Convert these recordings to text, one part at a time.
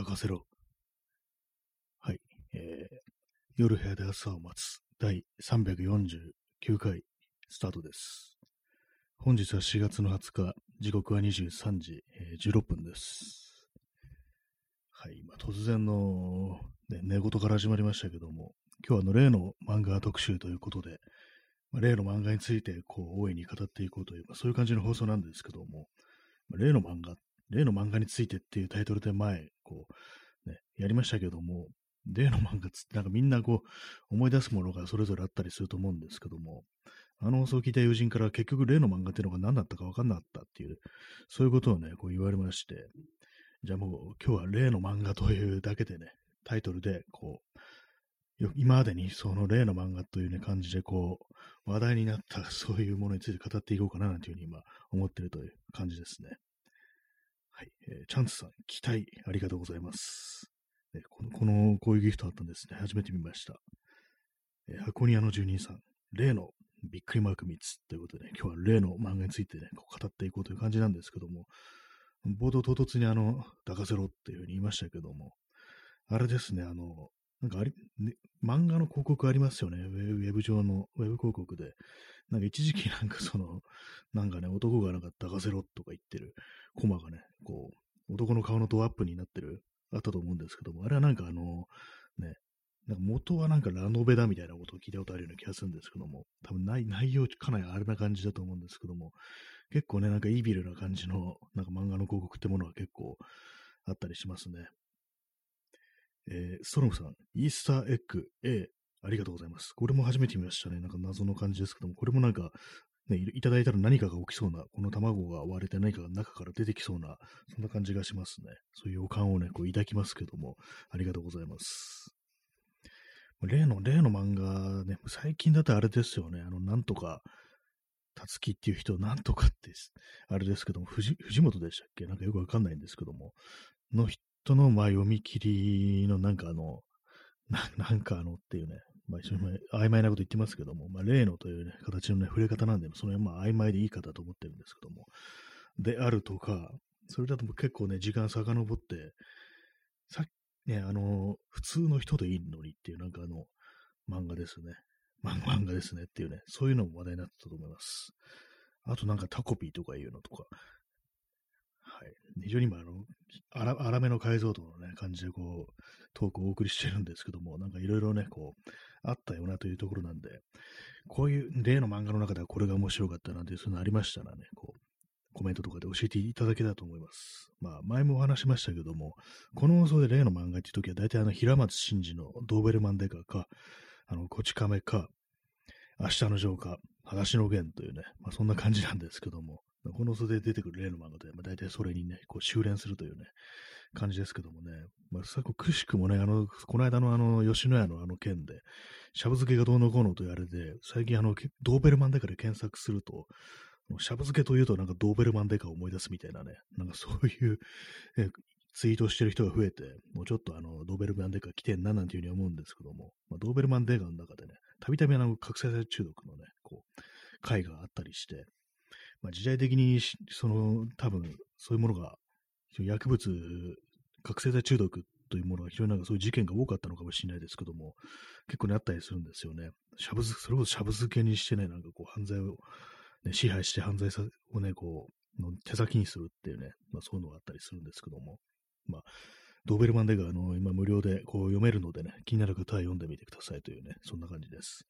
抱かせろ。はい。えー、夜部屋で朝を待つ第349回スタートです。本日は4月の20日、時刻は23時、えー16分です。はい。まあ、突然の、ね、寝言から始まりましたけども、今日はあの例の漫画特集ということで、まあ、例の漫画についてこう大いに語っていこうという、まあ、そういう感じの放送なんですけども、まあ例の漫画、例の漫画についてっていうタイトルで前、こう、ね、やりましたけども、例の漫画つってなんかみんなこう思い出すものがそれぞれあったりすると思うんですけども、あの放送を聞いた友人から結局例の漫画っていうのが何だったか分かんなかったっていう、そういうことをね、こう言われまして、じゃあもう今日は例の漫画というだけでね、タイトルでこう、今までにその例の漫画というね感じでこう、話題になったそういうものについて語っていこうかななんていうふうに今思ってるという感じですね。はい。えーチャンツさん、期待ありがとうございます。ね、この、この、こういうギフトあったんですね。初めて見ました。えー箱庭の住人さん、例のびっくりマーク3つということでね、今日は例の漫画についてね、こう語っていこうという感じなんですけども、冒頭唐突にあの、抱かせろっていうふうに言いましたけども、あれですね、あの、なんかあり、ね、漫画の広告ありますよね。ウェブ上のウェブ広告で。なんか一時期なんかその、なんかね、男がなんか抱かせろとか言ってるコマがね、こう、男の顔のドアップになってる、あったと思うんですけども、あれはなんかあの、ね、なんか元はなんかラノベだみたいなことを聞いたことあるような気がするんですけども、多分内内容かなりあれな感じだと思うんですけども、結構ね、なんかイービルな感じのなんか漫画の広告ってものは結構あったりしますね。えーストロムさん、イースターエッグ A、ありがとうございます。これも初めて見ましたね。なんか謎の感じですけども、これもなんか、ね、いただいたら何かが起きそうな、この卵が割れて何かが中から出てきそうな、そんな感じがしますね。そういう予感をね、こう抱きますけども、ありがとうございます。例の、例の漫画ね、最近だとあれですよね、あの、なんとか、たつきっていう人、なんとかって、あれですけども、藤藤本でしたっけ？なんかよくわかんないんですけども、の人の、まあ、読み切りの、なんかあの、ななんかあのっていうね、まあ、一緒に曖昧なこと言ってますけども、まあ、例のというね、形のね、触れ方なんで、その辺まあ曖昧でいいかと思ってるんですけども、であるとか、それだと結構ね、時間遡って、さっきね、あの、普通の人でいいのにっていう、なんかあの、漫画ですね。漫画ですねっていうね、そういうのも話題になったと思います。あとなんかタコピーとかいうのとか、はい。非常に今、あの、荒めの解像度のね、感じでこう、トークをお送りしてるんですけども、なんかいろいろね、こう、あったよなというところなんで、こういう例の漫画の中ではこれが面白かったなんていう、そういうのありましたらね、こう、コメントとかで教えていただけたらと思います。まあ、前もお話しましたけども、この放送で例の漫画っていう時は、大体あの、平松真二のドーベルマンデカか、あの、こち亀か、明日のジョーか、裸足の弦というね、まあそんな感じなんですけども、この放送で出てくる例の漫画で、まあ大体それにね、こう修練するというね、感じですけどもね、まあ、さくしくもね、あの、この間のあの、吉野家のあの件で、しゃぶ漬けがどうのこうのというあれで、最近あの、ドーベルマンデカで検索すると、しゃぶ漬けというとなんかドーベルマンデカを思い出すみたいなね、なんかそういう、えツイートしてる人が増えて、もうちょっとあの、ドーベルマンデカ来てんななんていうふうに思うんですけども、まあ、ドーベルマンデカの中でね、たびたびあの、覚醒剤中毒のね、こう、回があったりして、まあ、時代的に、その、多分、そういうものが、薬物、覚醒剤中毒というものが非常になんかそういう事件が多かったのかもしれないですけども、結構ね、あったりするんですよね。しゃぶず、それこそしゃぶ漬けにしてね、なんかこう、犯罪を、ね、支配して犯罪さをね、こう、の手先にするっていうね、まあそういうのがあったりするんですけども、まあ、ドーベルマンデガーの今無料でこう読めるのでね、気になる方は読んでみてくださいというね、そんな感じです。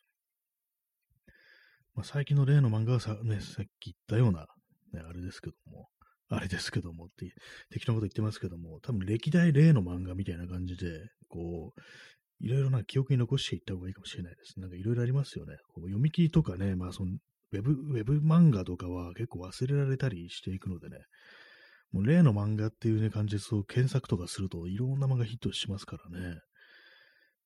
まあ、最近の例の漫画はさ,、ね、さっき言ったような、ね、あれですけども、あれですけどもって、適当なこと言ってますけども、多分歴代例の漫画みたいな感じで、こう、いろいろな記憶に残していった方がいいかもしれないです。なんかいろいろありますよね。こう読み切りとかね、まあその、ウェブ、ウェブ漫画とかは結構忘れられたりしていくのでね、もう例の漫画っていうね、感じでそう検索とかするといろんな漫画ヒットしますからね。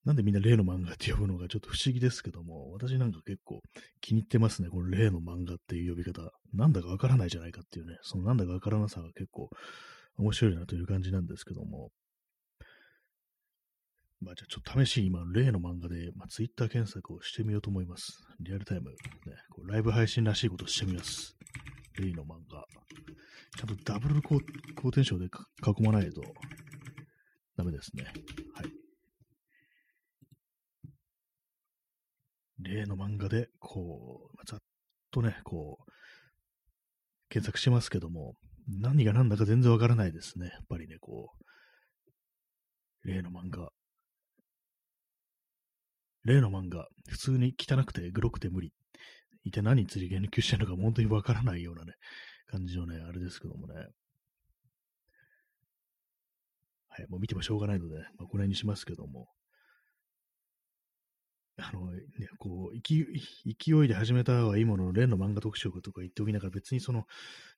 なんでみんな例の漫画って呼ぶのがちょっと不思議ですけども、私なんか結構気に入ってますね。この例の漫画っていう呼び方。なんだかわからないじゃないかっていうね、そのなんだかわからなさが結構面白いなという感じなんですけども。まあじゃあちょっと試しに今、例の漫画で、まあ、ツイッター検索をしてみようと思います。リアルタイム、ね、こうライブ配信らしいことをしてみます。例の漫画。ちゃんとダブルコーテンションで囲まないとダメですね。はい。例の漫画で、こう、ざっとね、こう、検索しますけども、何が何だか全然わからないですね。やっぱりね、こう、例の漫画。例の漫画、普通に汚くてグロくて無理。一体何について言及してるのか本当にわからないようなね、感じのね、あれですけどもね。はい、もう見てもしょうがないので、まあ、この辺にしますけども。あの、ね、こう、勢いで始めたはいいものの、例の漫画特集とか言っておきながら、別にその、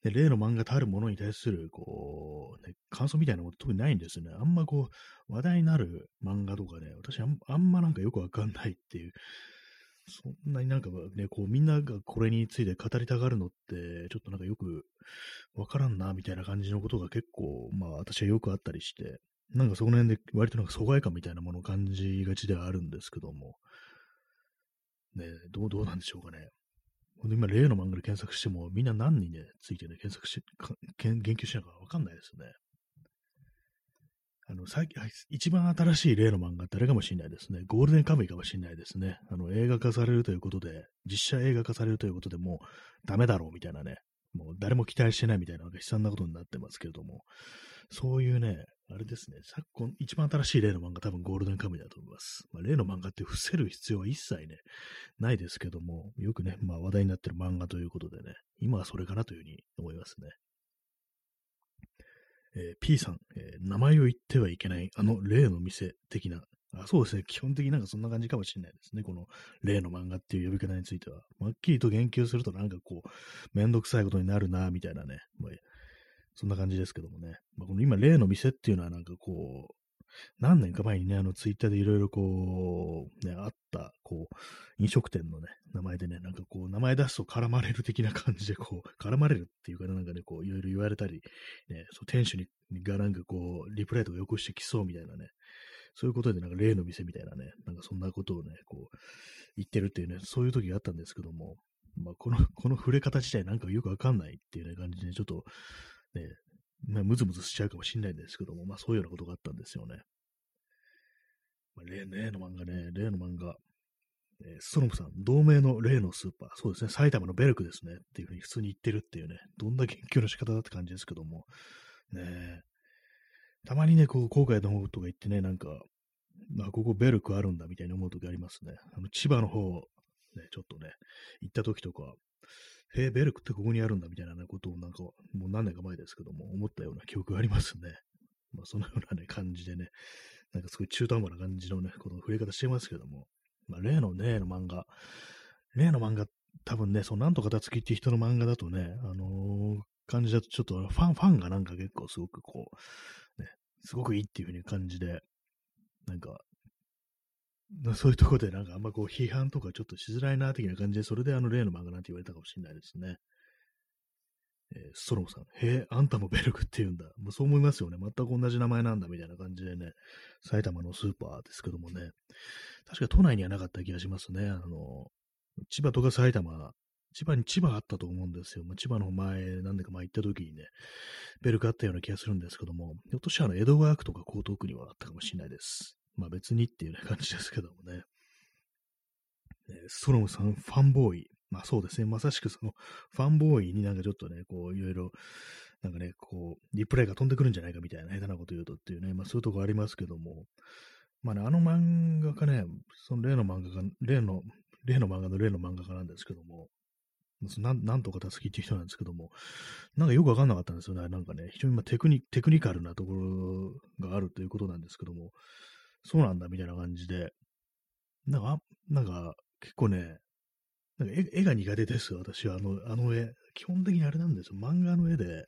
ね、例の漫画たるものに対する、こう、ね、感想みたいなもの特にないんですよね。あんまこう、話題になる漫画とかね、私あんまなんかよくわかんないっていう、そんなになんかね、こう、みんながこれについて語りたがるのって、ちょっとなんかよくわからんな、みたいな感じのことが結構、まあ私はよくあったりして、なんかその辺で割となんか疎外感みたいなものを感じがちではあるんですけども、ね、どう、どうなんでしょうかね。今、例の漫画で検索しても、みんな何にね、ついてね、検索し、言及しながらわかんないですね。あの、最近、一番新しい例の漫画ってあれかもしれないですね。ゴールデンカムイかもしれないですね。あの、映画化されるということで、実写映画化されるということでもうダメだろうみたいなね、もう誰も期待してないみたいな、なんか悲惨なことになってますけれども、そういうね、あれですね、昨今、一番新しい例の漫画、多分ゴールデンカムイだと思います。まあ、例の漫画って伏せる必要は一切ね、ないですけども、よくね、まあ話題になってる漫画ということでね、今はそれかなというふうに思いますね。えー、P さん、えー、名前を言ってはいけない、あの例の店的な、あそうですね、基本的になんかそんな感じかもしれないですね、この例の漫画っていう呼び方については。はっきりと言及するとなんかこう、めんどくさいことになるな、みたいなね、まあ、そんな感じですけどもね。まあ、この今、例の店っていうのはなんかこう、何年か前にね、あの、ツイッターでいろいろこう、ね、あった、こう、飲食店のね、名前でね、なんかこう、名前出すと絡まれる的な感じで、こう、絡まれるっていうか、なんかね、こう、いろいろ言われたり、ね、そう、店主にがなんかこう、リプライとかよくしてきそうみたいなね、そういうことでなんか例の店みたいなね、なんかそんなことをね、こう、言ってるっていうね、そういう時があったんですけども、まあ、この、この触れ方自体なんかよくわかんないっていうね、感じで、ちょっと、ね、まあ、ムズムズしちゃうかもしれないんですけども、まあそういうようなことがあったんですよね。まあ、例例の漫画ね、例の漫画。えー、ストロムさん、同盟の例のスーパー。そうですね、埼玉のベルクですね。っていうふうに普通に言ってるっていうね、どんな研究の仕方だって感じですけども。ねたまにね、こう、郊外の方とか行ってね、なんか、まあ、ここベルクあるんだみたいに思う時ありますね。あの、千葉の方、ね、ちょっとね、行った時とか、へえ、ベルクってここにあるんだみたいな、ことをなんか、もう何年か前ですけども、思ったような記憶がありますね。まあ、そのようなね、感じでね、なんかすごい中途半端な感じのね、この触れ方してますけども、まあ、例のね、の漫画、例の漫画、多分ね、そのなんとかたつきって人の漫画だとね、あのー、感じだとちょっとファン、ファンがなんか結構すごくこう、ね、すごくいいっていう風に感じで、なんか、そういうとこでなんかあんまこう批判とかちょっとしづらいな的な感じで、それであの例の漫画なんて言われたかもしれないですね。えー、ストロムさん、へえ、あんたもベルクって言うんだ。もうそう思いますよね。全く同じ名前なんだみたいな感じでね、埼玉のスーパーですけどもね、確か都内にはなかった気がしますね。あの、千葉とか埼玉、千葉に千葉あったと思うんですよ。まあ、千葉の前、何年か前行った時にね、ベルクあったような気がするんですけども、ひょっとしたら江戸川区とか江東区にはあったかもしれないです。まあ別にっていう、ね、感じですけどもね。ストロムさん、ファンボーイ。まあそうですね。まさしくその、ファンボーイになんかちょっとね、こう、いろいろ、なんかね、こう、リプレイが飛んでくるんじゃないかみたいな、下手なこと言うとっていうね、まあそういうとこありますけども、まあね、あの漫画家ね、その例の漫画家、例の、例の漫画の例の漫画家なんですけども、なんなんとかたすきっていう人なんですけども、なんかよくわかんなかったんですよね。なんかね、非常にまテクニテクニカルなところがあるということなんですけども、そうなんだみたいな感じで、なんか、なんか結構ね、なんか絵が苦手です、私は。あの、あの絵。基本的にあれなんですよ。漫画の絵で、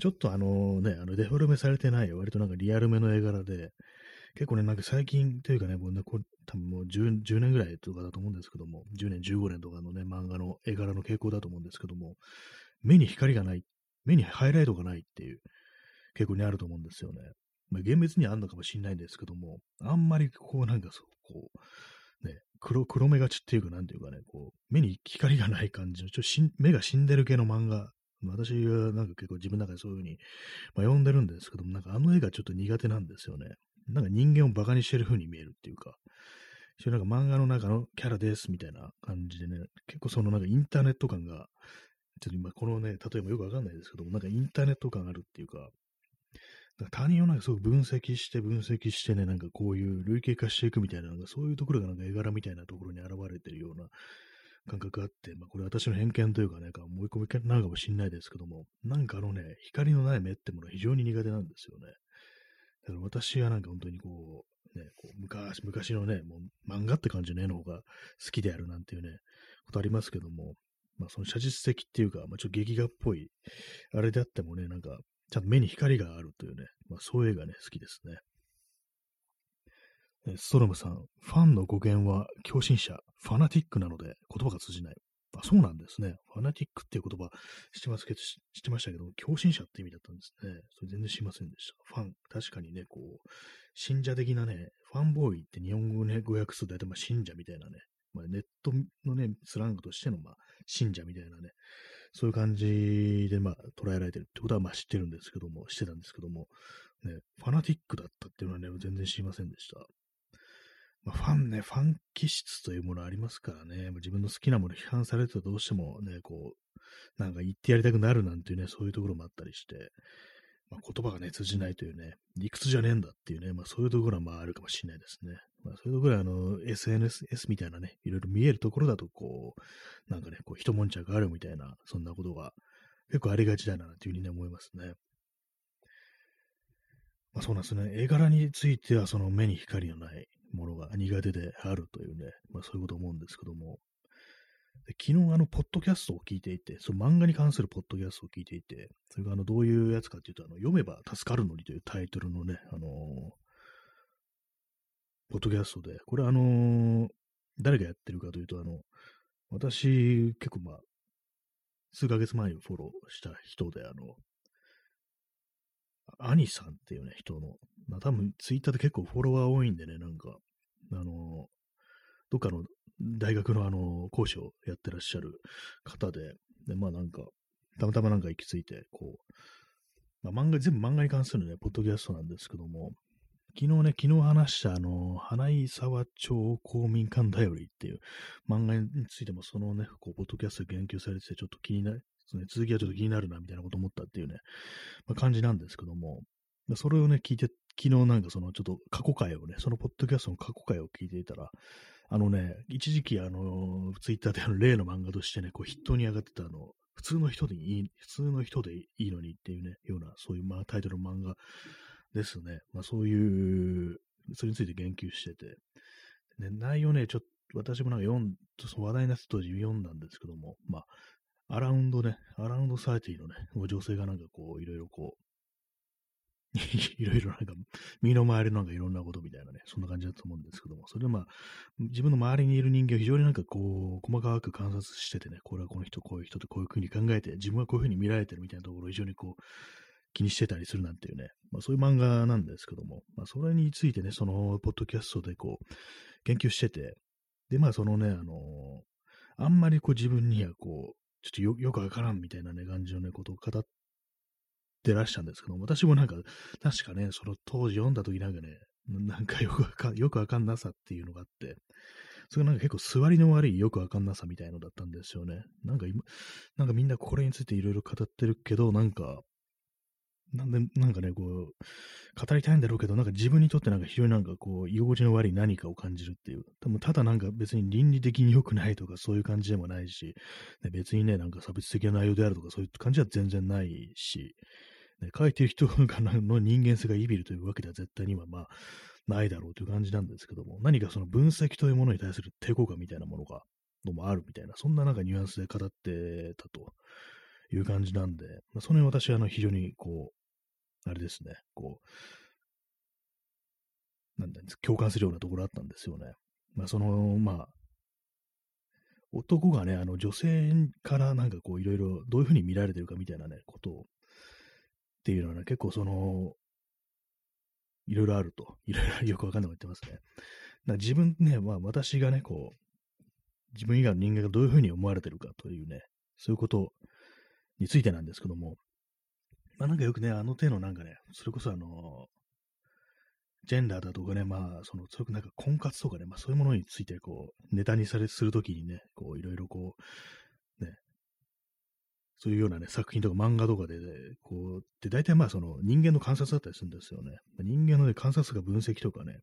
ちょっとあのね、あのデフォルメされてない、割となんかリアルめの絵柄で、結構ね、なんか最近というかね、もうね、こ多分もう 10, 10年ぐらいとかだと思うんですけども、10年、15年とかのね、漫画の絵柄の傾向だと思うんですけども、目に光がない、目にハイライトがないっていう傾向にあると思うんですよね。まあ、厳密にはあるのかもしれないんですけども、あんまりこうなんかそう、こう、ね、黒、黒目がちっていうか、なんていうかね、こう、目に光がない感じの、ちょっと目が死んでる系の漫画、私はなんか結構自分の中でそういうふうに、まあ、読んでるんですけども、なんかあの絵がちょっと苦手なんですよね。なんか人間をバカにしてる風に見えるっていうか、一応なんか漫画の中のキャラですみたいな感じでね、結構そのなんかインターネット感が、ちょっと今このね、例えばよくわかんないですけども、なんかインターネット感あるっていう、か他人をなんかすごく分析して分析してね、なんかこういう類型化していくみたいな、なんかそういうところがなんか絵柄みたいなところに現れてるような感覚があって、まあこれ私の偏見というかね、思い込みなのかもしれないですけども、なんかあのね、光のない目ってものは非常に苦手なんですよね。だから私はなんか本当にこう、ね、こう昔、昔のね、もう漫画って感じの絵の方が好きであるなんていうね、ことありますけども、まあその写実的っていうか、まあちょっと劇画っぽい、あれであってもね、なんか、ちゃんと目に光があるというね、まあそういう映画ね、好きですね。ストロムさん、ファンの語源は共振者、ファナティックなので言葉が通じない。あ、そうなんですね。ファナティックっていう言葉知ってますけど、知ってましたけど、共振者って意味だったんですね。それ全然知りませんでした。ファン、確かにね、こう、信者的なね、ファンボーイって日本語ね、語訳すると大体まあ信者みたいなね、まあ、ネットのね、スラングとしてのまあ信者みたいなね、そういう感じでまあ捉えられてるってことはまあ知ってるんですけども、知ってたんですけども、ね、ファナティックだったっていうのはね、全然知りませんでした。まあ、ファンね、ファン気質というものありますからね、自分の好きなもの批判されてたらどうしてもね、こう、なんか言ってやりたくなるなんていうね、そういうところもあったりして、まあ、言葉がね、通じないというね、理屈じゃねえんだっていうね、まあそういうところはまああるかもしれないですね。まあそういうところはあの、SNS、みたいなね、いろいろ見えるところだとこう、なんかね、こう一悶着あるみたいな、そんなことが結構ありがちだなというふうにね、思いますね。まあそうなんですね。絵柄についてはその目に光のないものが苦手であるというね、まあそういうこと思うんですけども、昨日あの、ポッドキャストを聞いていて、その漫画に関するポッドキャストを聞いていて、それがあの、どういうやつかっていうと、あの、読めば助かるのにというタイトルのね、あのー、ポッドキャストで、これあのー、誰がやってるかというと、あの、私、結構まあ、数ヶ月前にフォローした人で、あの、アニさんっていうね、人の、まあ、多分ツイッターで結構フォロワー多いんでね、なんか、あの、どっかの大学のあの、講師をやってらっしゃる方で、で、まあなんか、たまたまなんか行き着いて、こう、まあ漫画、全部漫画に関するね、ポッドキャストなんですけども、昨日ね、昨日話したあの、花井沢町公民館だよりっていう漫画についてもそのね、こう、ポッドキャストで言及されてて、ちょっと気になる、ね、続きはちょっと気になるな、みたいなこと思ったっていうね、まあ、感じなんですけども、それをね、聞いて、昨日なんかそのちょっと過去回をね、そのポッドキャストの過去回を聞いていたら、あのね、一時期あの、ツイッターであの例の漫画としてね、こう筆頭に上がってたあの、普通の人でいい、普通の人でいいのにっていうね、ような、そういう、まあ、タイトルの漫画ですね。まあ、そういう、それについて言及してて、ね、内容ね、ちょっと、私もなんか読ん、その話題になった当時読んだんですけども、まあ、アラウンドね、アラウンドサーティのね、女性がなんかこう、いろいろこう、いろいろなんか、身の回りのなんかいろんなことみたいなね、そんな感じだと思うんですけども、それでまあ、自分の周りにいる人間を非常になんかこう、細かく観察しててね、これはこの人、こういう人とこういうふうに考えて、自分はこういうふうに見られてるみたいなところを非常にこう、気にしてたりするなんていうね、まあそういう漫画なんですけども、まあそれについてね、その、ポッドキャストでこう、研究してて、で、まあそのね、あのあんまりこう自分にはこう、ちょっとよくわからんみたいなね、感じのね、ことを語ってらっしゃるんですけども、私もなんか、確かね、その当時読んだ時なんかね、なんかよくわかよくわかんなさっていうのがあって、それがなんか結構座りの悪いよくわかんなさみたいのだったんですよね。なんか今、なんかみんなこれについていろいろ語ってるけど、なんか、なんで、なんかね、こう、語りたいんだろうけど、なんか自分にとってなんか非常になんかこう、居心地の悪い何かを感じるっていう。多分ただなんか別に倫理的に良くないとかそういう感じでもないし、ね、別にね、なんか差別的な内容であるとかそういう感じは全然ないし、ね、書いてる人がの人間性がいびるというわけでは絶対にはまあないだろうという感じなんですけども、何かその分析というものに対する抵抗感みたいなものが、のもあるみたいな、そんななんかニュアンスで語ってたという感じなんで、まあ、その辺私はあの非常にこう、あれですね、こう、なんだ共感するようなところあったんですよね。まあその、まあ、男がね、あの女性からなんかこういろいろどういうふうに見られてるかみたいなね、ことをっていうのはね、結構その、いろいろあると。いろいろよくわかんないこと言ってますね。だ自分ね、まあ私がね、こう、自分以外の人間がどういうふうに思われてるかというね、そういうことについてなんですけども、まあなんかよくね、あの手のなんかね、それこそあの、ジェンダーだとかね、まあ、その、そういうなんか婚活とかね、まあそういうものについて、こう、ネタにされ、するときにね、こう、いろいろこう、ね、そういうようなね、作品とか漫画とかで、ね、こう、で、大体まあその人間の観察だったりするんですよね。人間の、ね、観察が分析とかね、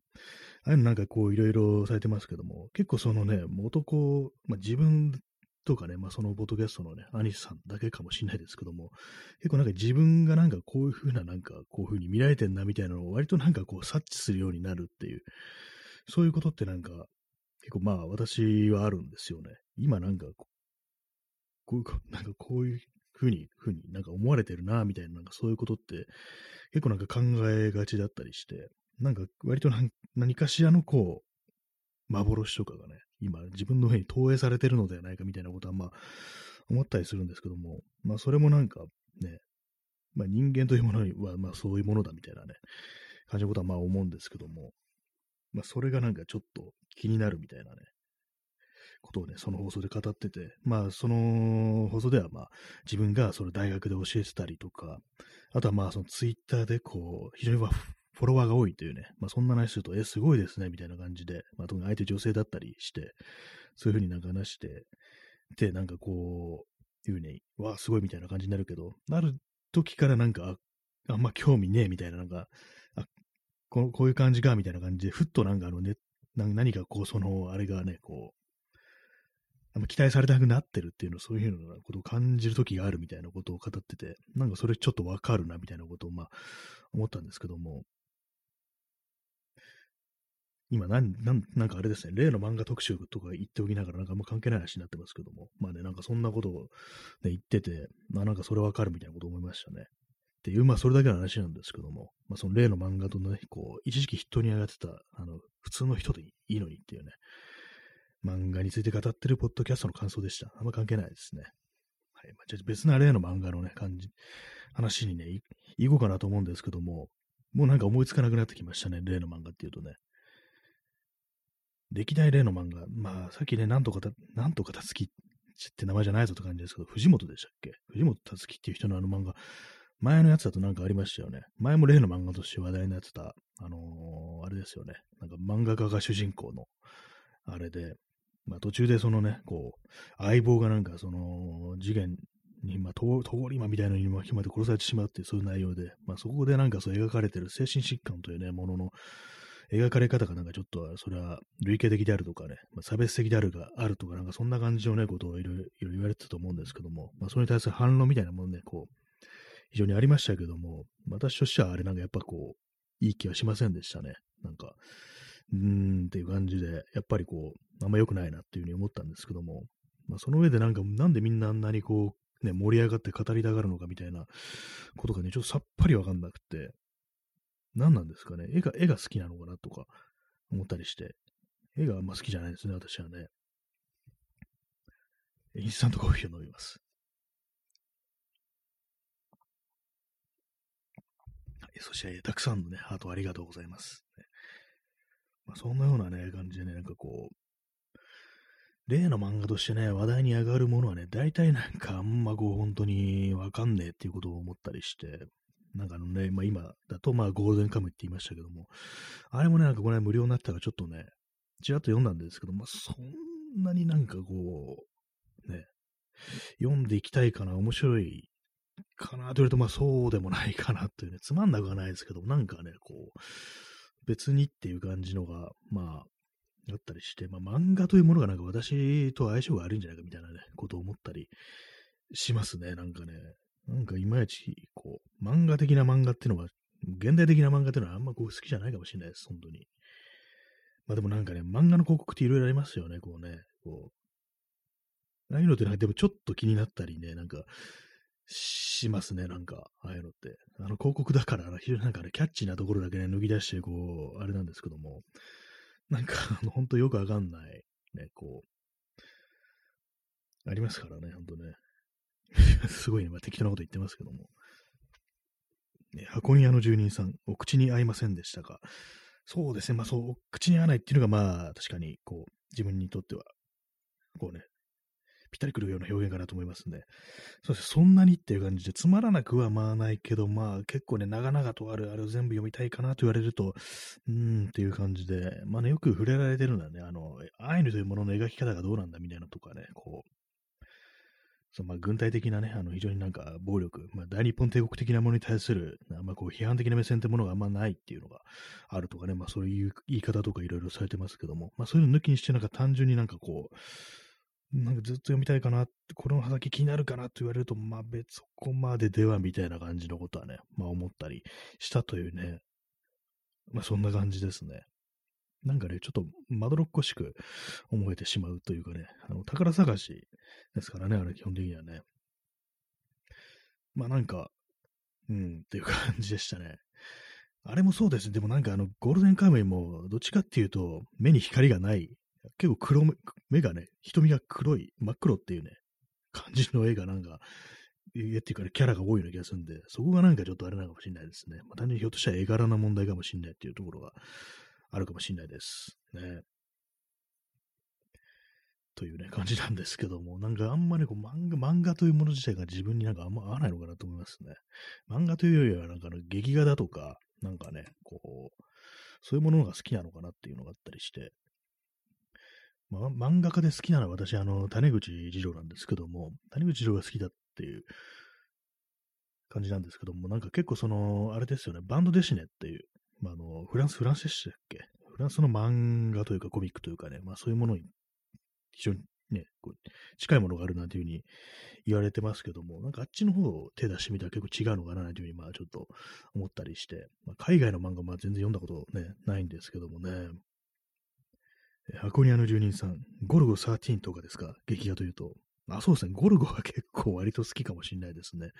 ああいうのなんかこういろいろされてますけども、結構そのね、男、まあ自分とかね、まあそのボトゲストのね、アニスさんだけかもしれないですけども、結構なんか自分がなんかこういう風ななんかこういう風に見られてんなみたいなのを割となんかこう察知するようになるっていう、そういうことってなんか結構まあ私はあるんですよね。今なんかこういう、なんかこういうふうに、ふうになんか思われてるな、みたいな、なんかそういうことって結構なんか考えがちだったりして、なんか割と何かしらのこう、幻とかがね、今自分の上に投影されてるのではないかみたいなことはまあ思ったりするんですけども、まあそれもなんかね、まあ人間というものはまあそういうものだみたいなね、感じのことはまあ思うんですけども、まあそれがなんかちょっと気になるみたいなね、ことをね、その放送で語ってて、まあ、その放送では、まあ、自分がそれ大学で教えてたりとか、あとはまあ、そのツイッターでこう、非常にフォロワーが多いというね、まあ、そんな話すると、え、すごいですね、みたいな感じで、まあ、特に相手女性だったりして、そういうふうになんか話して、で、なんかこう、いうふうに、わあ、すごいみたいな感じになるけど、なる時からなんか、あんま興味ねえみたいな、なんか、あここういう感じか、みたいな感じで、ふっとなんかあのね、何かこう、その、あれがね、こう、あんま期待されたくなってるっていうの、そういうようなことを感じる時があるみたいなことを語ってて、なんかそれちょっとわかるなみたいなことをまあ思ったんですけども、今なん、なんなんかあれですね、例の漫画特集とか言っておきながら、なんかあんま関係ない話になってますけども、まあね、なんかそんなことを、ね、言ってて、まあなんかそれわかるみたいなこと思いましたね。っていう、まあそれだけの話なんですけども、まあその例の漫画とね、こう、一時期人に上がってた、あの、普通の人でいいのにっていうね、漫画について語ってるポッドキャストの感想でした。あんま関係ないですね。はい。まあ、じゃあ別な例の漫画のね、感じ、話にね、行こうかなと思うんですけども、もうなんか思いつかなくなってきましたね。例の漫画っていうとね。歴代例の漫画。まあ、さっきね、なんとかた、なんとかたつきって名前じゃないぞって感じですけど、藤本でしたっけ？藤本たつきっていう人のあの漫画、前のやつだとなんかありましたよね。前も例の漫画として話題になってた、あのー、あれですよね。なんか漫画家が主人公の、あれで、まあ、途中でそのね、こう、相棒がなんかその事件に、まあ、通り魔みたいなのに巻き込まれて殺されてしまうっていうそういう内容で、まあ、そこでなんかそう描かれてる精神疾患というね、ものの描かれ方がなんかちょっと、それは類型的であるとかね、まあ、差別的であるがあるとか、なんかそんな感じのね、ことをいろいろ言われてたと思うんですけども、まあ、それに対する反論みたいなものね、こう、非常にありましたけども、私としてはあれなんかやっぱこう、いい気はしませんでしたね。なんか、うーんっていう感じで、やっぱりこう、あんま良くないなっていうふうに思ったんですけども、まあ、その上でなんか、なんでみんなあんなにこう、ね、盛り上がって語りたがるのかみたいなことがね、ちょっとさっぱりわかんなくて、何なんですかね、絵が、絵が好きなのかなとか思ったりして、絵があんま好きじゃないですね、私はね。インスタントコーヒーを飲みます。そして、たくさんのね、ハートありがとうございます。まあ、そんなようなね、感じでね、なんかこう、例の漫画としてね、話題に上がるものはね、大体なんかあんまこう、本当にわかんねえっていうことを思ったりして、なんかあのね、まあ今だとまあゴールデンカムって言いましたけども、あれもね、なんかこれ無料になったからちょっとね、ちらっと読んだんですけど、まあそんなになんかこう、ね、読んでいきたいかな、面白いかなと言われると、まあそうでもないかなっていうね、つまんなくはないですけど、なんかね、こう、別にっていう感じのが、まあ、あったりして、まあ、漫画というものがなんか私と相性が悪いんじゃないかみたいなね、ことを思ったりしますね、なんかね。なんかいまいち、こう、漫画的な漫画っていうのは、現代的な漫画っていうのはあんまこう好きじゃないかもしれないです、本当に。まあでもなんかね、漫画の広告っていろいろありますよね、こうね。こう。ああいうのってなんかでもちょっと気になったりね、なんか、しますね、なんか、ああいうのって。あの、広告だから、非常になんかね、キャッチーなところだけね、脱ぎ出して、こう、あれなんですけども、なんか、あの、ほんとよくわかんない、ね、こう、ありますからね、ほんとね。すごいね、まあ、適当なこと言ってますけども。ね、箱庭の住人さん、お口に合いませんでしたか？そうですね、まあそう、口に合わないっていうのが、まあ、確かに、こう、自分にとっては、こうね、ぴったりくるような表現かなと思いますね。そしてそんなにっていう感じで、つまらなくはまあないけど、まあ結構ね、長々とある、あれを全部読みたいかなと言われると、うーんっていう感じで、まあね、よく触れられてるのはね、あの、アイヌというものの描き方がどうなんだみたいなとかね、こう、そのまあ軍隊的なね、あの非常になんか暴力、まあ、大日本帝国的なものに対する、あこう批判的な目線ってものがあんまないっていうのがあるとかね、まあそういう言い方とかいろいろされてますけども、まあそういうの抜きにしてなんか単純になんかこう、なんかずっと読みたいかなって、この話気になるかなって言われると、まあ別そこまでではみたいな感じのことはね、まあ思ったりしたというね、まあそんな感じですね。なんかね、ちょっとまどろっこしく思えてしまうというかね、あの宝探しですからね、あれ基本的にはね。まあなんか、うんっていう感じでしたね。あれもそうです。でもなんかあの、ゴールデンカムイも、どっちかっていうと、目に光がない、結構黒目、目がね、瞳が黒い、真っ黒っていうね、感じの絵がなんか、絵っていうか、ね、キャラが多いような気がするんで、そこがなんかちょっとあれなのかもしれないですね。まあ、単純にひょっとしたら絵柄な問題かもしれないっていうところがあるかもしれないです。ね。というね、感じなんですけども、なんかあんまりこう漫画、漫画というもの自体が自分になんかあんま合わないのかなと思いますね。漫画というよりは、なんかの劇画だとか、なんかね、こう、そういうものが好きなのかなっていうのがあったりして、まあ、漫画家で好きなのは私、あの、谷口二郎なんですけども、谷口二郎が好きだっていう感じなんですけども、なんか結構その、あれですよね、バンドデシネっていう、まあ、あの、フランス、フランスでしたっけ？フランスの漫画というかコミックというかね、まあそういうものに非常にね、こう近いものがあるなんていうふうに言われてますけども、なんかあっちの方を手出してみたら結構違うのかななんていうふうにまあちょっと思ったりして、まあ、海外の漫画まあ全然読んだことね、ないんですけどもね、箱庭の住人さん、ゴルゴ13とかですか？劇画というと。あ、そうですね。ゴルゴは結構割と好きかもしれないですね。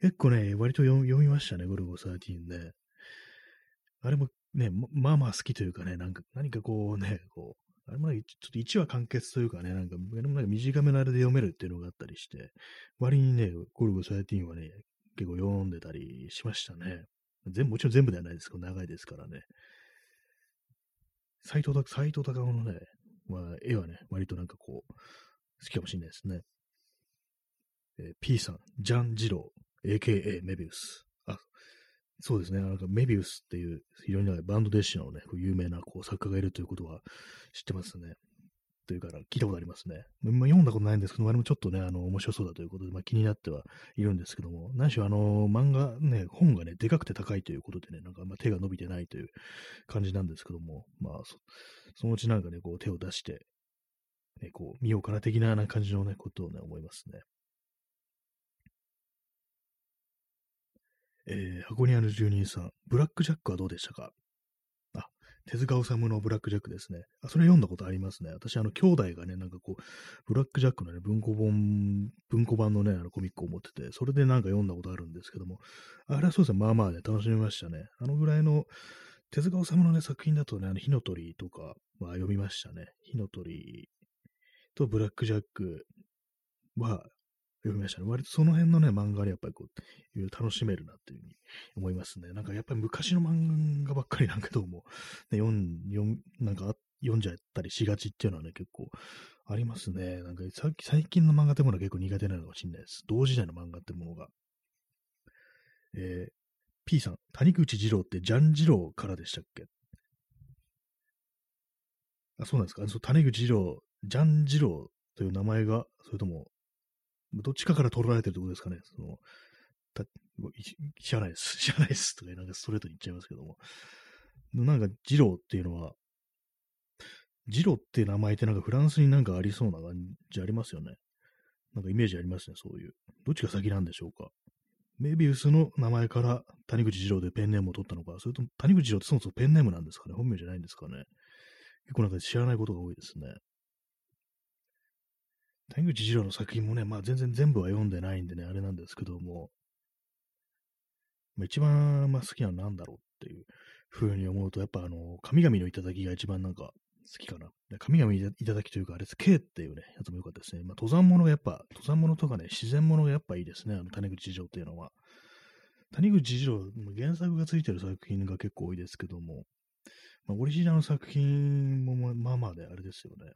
結構ね、割と読みましたね、ゴルゴ13ね。あれもね、まあまあ好きというかね、なんか、何かこうね、こう、あれもちょっと1話完結というかね、なんか、なんか短めのあれで読めるっていうのがあったりして、割にね、ゴルゴ13はね、結構読んでたりしましたね。全部、もちろん全部ではないですけど、長いですからね。斎藤斎藤隆夫のね、まあ、絵はね、割となんかこう、好きかもしれないですね。えー、P さん、ジャン・ジロー、AKA メビウス。そうですね。なんかメビウスっていう非常にバンドデッシュのね、有名なこう作家がいるということは知ってますね。というから聞いたことありますね。まあ、読んだことないんですけど、あれもちょっとね、あの、面白そうだということで、まあ、気になってはいるんですけども、何しろあの、漫画ね、本がね、でかくて高いということでね、なんかま手が伸びてないという感じなんですけども、まあそ、そのうちなんかね、こう手を出して、ね、こう見ようかな的な感じのね、ことをね、思いますね。えー、箱庭の住人さん、ブラックジャックはどうでしたか？あ、手塚治虫のブラックジャックですね。あ、それ読んだことありますね。私、あの、兄弟がね、なんかこう、ブラックジャックのね、文庫本、文庫版のね、あのコミックを持ってて、それでなんか読んだことあるんですけども、あれはそうですね、まあまあね、楽しみましたね。あのぐらいの、手塚治虫のね、作品だとね、あの、火の鳥とかは読みましたね。火の鳥とブラックジャックは読みましたね。割とその辺のね、漫画にやっぱりこう、いろいろ楽しめるなっていうふうに思いますね。なんかやっぱり昔の漫画ばっかりなんかどうも、ね、読ん、読ん、なんか読んじゃったりしがちっていうのはね、結構ありますね。なんか最近の漫画ってものは結構苦手なのかもしれないです。同時代の漫画ってものが。えー、P さん、谷口二郎ってジャン二郎からでしたっけ？あ、そうなんですか。そう谷口二郎、ジャン二郎という名前が、それともどっちかから取られてるってことですかね。その、た知らないです。知らないですとか、なんかストレートに言っちゃいますけども。なんか、ジローっていうのは、ジローって名前ってなんかフランスになんかありそうな感じありますよね。なんかイメージありますね、そういう。どっちが先なんでしょうか。メビウスの名前から谷口二郎でペンネームを取ったのか、それとも谷口二郎ってそもそもペンネームなんですかね本名じゃないんですかね結構なんか知らないことが多いですね。谷口二郎の作品もね、まあ全然全部は読んでないんでね、あれなんですけども、まあ、一番、まあ、好きなのは何だろうっていうふうに思うと、やっぱあの、神々の頂が一番なんか好きかな。神々頂というか、あれです、K っていうね、やつも良かったですね。まあ、登山物がやっぱ、登山物とかね、自然物がやっぱいいですね、あの、谷口二郎っていうのは。谷口二郎、原作がついてる作品が結構多いですけども、まあ、オリジナルの作品もまあまあであれですよね。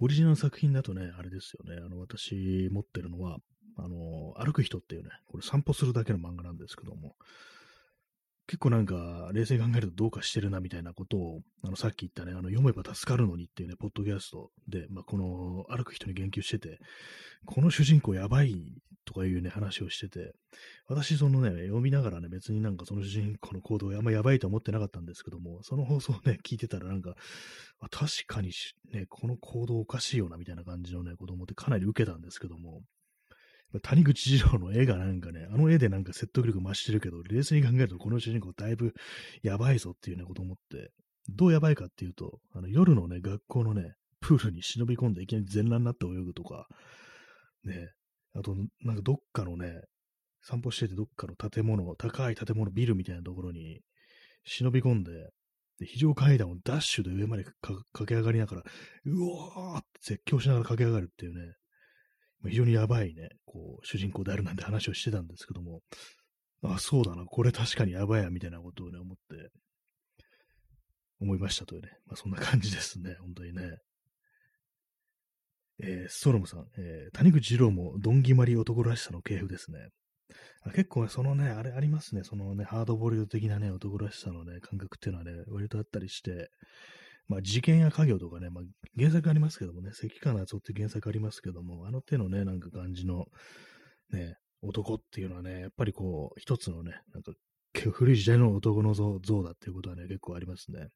オリジナル作品だとね、あれですよね、あの、私持ってるのは、あの、歩く人っていうね、これ散歩するだけの漫画なんですけども、結構なんか、冷静に考えるとどうかしてるなみたいなことを、あの、さっき言ったね、あの、読めば助かるのにっていうね、ポッドキャストで、まあ、この、歩く人に言及してて、この主人公やばいとかいうね、話をしてて、私、そのね、読みながらね、別になんかその主人公の行動あんまやばいと思ってなかったんですけども、その放送をね、聞いてたらなんか、確かにね、この行動おかしいよな、みたいな感じのね、子供ってかなり受けたんですけども、谷口二郎の絵がなんかね、あの絵でなんか説得力増してるけど、冷静に考えるとこの主人公だいぶやばいぞっていうねこと思って、どうやばいかっていうと、あの夜のね、学校のね、プールに忍び込んでいきなり全裸になって泳ぐとか、ね、あと、なんかどっかのね、散歩しててどっかの建物、高い建物、ビルみたいなところに忍び込んで、で非常階段をダッシュで上まで駆け上がりながら、うわーって絶叫しながら駆け上がるっていうね、非常にやばいね、こう、主人公であるなんて話をしてたんですけども、あ、そうだな、これ確かにやばいや、みたいなことをね、思って、思いましたというね、まあそんな感じですね、本当にね。えー、ストロムさん、えー、谷口二郎もどんぎまり男らしさの系譜ですね。あ結構、そのね、あれありますね、そのね、ハードボイルド的なね、男らしさのね、感覚っていうのはね、割とあったりして、まあ、事件や家業とかね、まあ、原作ありますけどもね、関川夏夫って原作ありますけども、あの手のね、なんか感じの、ね、男っていうのはね、やっぱりこう、一つのね、なんか、古い時代の男の像だっていうことはね、結構ありますね。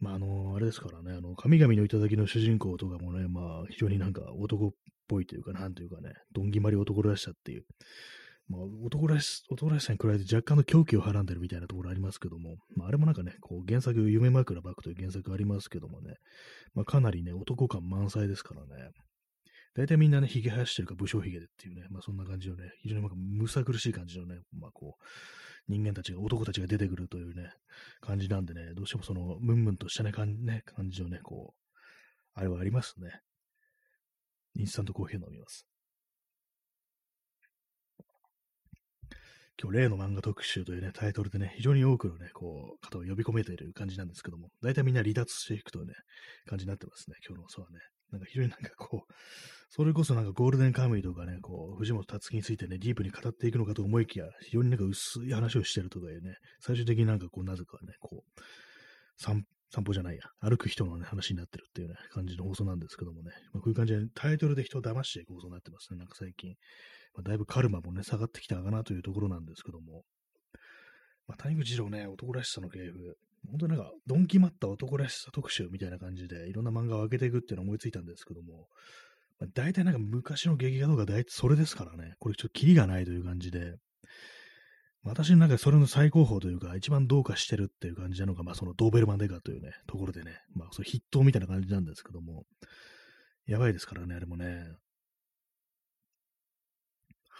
まあ、あの、あれですからね、あの、神々の頂の主人公とかもね、まあ、非常になんか男っぽいというか、なんというかね、どんぎまり男らしさっていう、まあ、男らし、男らしさに比べて若干の狂気をはらんでるみたいなところありますけども、まあ、あれもなんかね、こう原作、夢枕バックという原作ありますけどもね、まあ、かなりね、男感満載ですからね。大体みんなね、髭生やしてるか武将髭でっていうね、まあそんな感じのね、非常になんかむさ苦しい感じのね、まあこう、人間たちが、男たちが出てくるというね、感じなんでね、どうしてもその、ムンムンとしたね、感ね感じのね、こう、あれはありますね。インスタントコーヒー飲みます。今日、例の漫画特集というね、タイトルでね、非常に多くのね、こう、方を呼び込めている感じなんですけども、大体みんな離脱していくというね、感じになってますね、今日のそうはね。なんか非常になんかこう、それこそなんかゴールデンカムイとかね、こう、藤本達樹についてね、ディープに語っていくのかと思いきや、非常になんか薄い話をしてるとかいうね、最終的になんかこう、なぜかね、こう、散散歩じゃないや、歩く人の、ね、話になってるっていうね、感じの放送なんですけどもね、まあ、こういう感じでタイトルで人を騙していく放送になってますね、なんか最近。まあ、だいぶカルマもね、下がってきたかなというところなんですけども、まあ、谷口二郎ね、男らしさの系譜、本当になんか、ドンキマった男らしさ特集みたいな感じで、いろんな漫画を開けていくっていうのを思いついたんですけども、まあ、大体なんか昔の劇画とか大体それですからね、これちょっとキリがないという感じで、私の中でそれの最高峰というか、一番どうかしてるっていう感じなのが、まあそのドーベルマンデカというね、ところでね、まあそ筆頭みたいな感じなんですけども、やばいですからね、あれもね。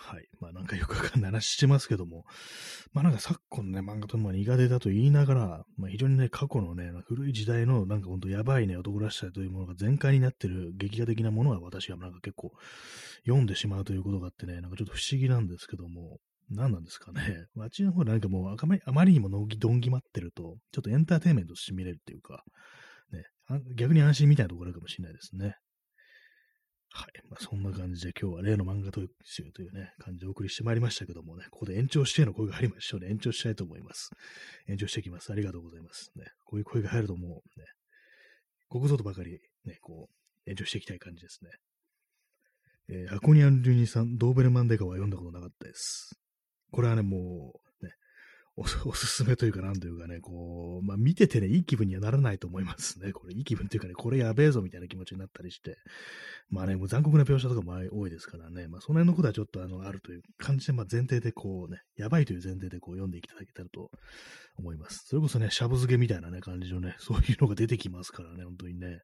はい。まあなんかよくわかんない話してますけども、まあなんか昨今のね、漫画とも苦手だと言いながら、まあ非常にね、過去のね、古い時代のなんかほんとやばいね、男らしさというものが全開になってる劇画的なものは私はなんか結構読んでしまうということがあってね、なんかちょっと不思議なんですけども、何なんですかね。街の方なんかもうあまりあまりにものぎどんぎまってると、ちょっとエンターテインメントして見れるっていうか、ね、逆に安心みたいなところあるかもしれないですね。はい。まあ、そんな感じで今日は例の漫画特集というね、感じでお送りしてまいりましたけどもね、ここで延長しての声がありましたので、延長したいと思います。延長していきます。ありがとうございます。ね、こういう声が入るともうね、ここぞとばかりね、こう、延長していきたい感じですね。えー、アコニアン・ルニさん、ドーベルマンデカは読んだことなかったです。これはね、もう、お おすすめというか、なんというかね、こう、まあ、見ててね、いい気分にはならないと思いますね。これ、いい気分というかね、これやべえぞみたいな気持ちになったりして。まあね、もう残酷な描写とかも多いですからね、まあ、その辺のことはちょっとあの、あるという感じで、まあ、前提でこうね、やばいという前提でこう読んでいただけたらと思います。それこそね、しゃぶ漬けみたいなね、感じのね、そういうのが出てきますからね、本当にね。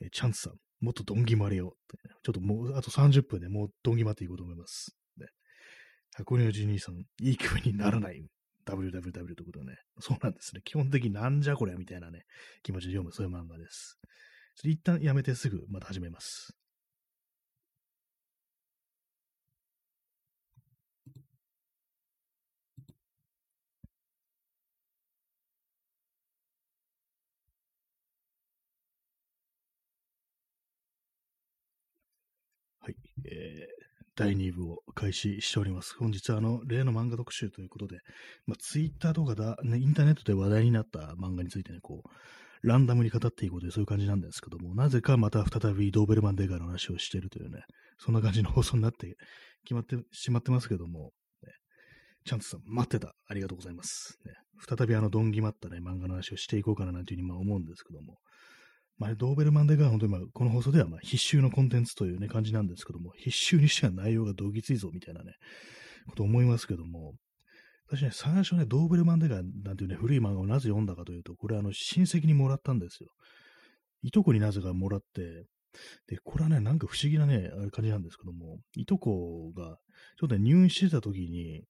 えチャンスさん、もっとドンギマりを。ちょっともう、あと30分でもうドンギマっていこうと思います。箱根おじ兄さん、いい気分にならない www ってことね。そうなんですね。基本的になんじゃこりゃみたいなね、気持ちで読む、そういう漫画です。一旦やめてすぐまた始めます。はい。えー、第2部を開始しております。本日はあの、例の漫画特集ということで、まあ、ツイッターとかだ、ね、インターネットで話題になった漫画についてね、こう、ランダムに語っていこうというそういう感じなんですけども、なぜかまた再びドーベルマンデーガーの話をしているというね、そんな感じの放送になって決まってしまってますけども、ね、チャンツさん、待ってた。ありがとうございます。ね、再びあの、どんぎまったね、漫画の話をしていこうかななんていうふうにまあ思うんですけども、まあ、ドーベルマンデが本当にまあこの放送ではまあ必修のコンテンツというね感じなんですけども、必修にしては内容がどぎついぞみたいなね、こと思いますけども、私ね、最初ね、ドーベルマンデガなんていうね、古い漫画をなぜ読んだかというと、これあの、親戚にもらったんですよ。いとこになぜかもらって、で、これはね、なんか不思議なね、あれ感じなんですけども、いとこが、ちょっとね、入院してた時に、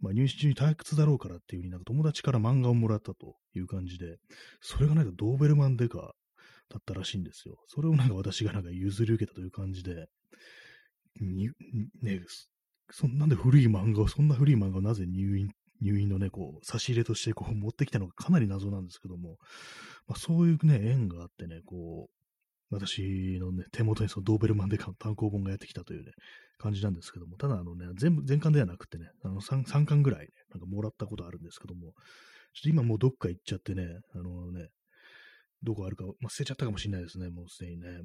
まあ、入院中に退屈だろうからっていう風になんか友達から漫画をもらったという感じで、それがなんかドーベルマンデカだったらしいんですよ。それをなんか私がなんか譲り受けたという感じで、にね、そなんで古い漫画を、そんな古い漫画をなぜ入院、入院のね、こう、差し入れとしてこう持ってきたのかかなり謎なんですけども、まあ、そういうね、縁があってね、こう、私のね、手元にそのドーベルマンデカの単行本がやってきたというね、感じなんですけども、ただあのね、全部、全巻ではなくてね、あの 3, 3巻ぐらいね、なんかもらったことあるんですけども、ちょっと今もうどっか行っちゃってね、あのね、どこあるか、まあ、捨てちゃったかもしれないですね、もうすでにね。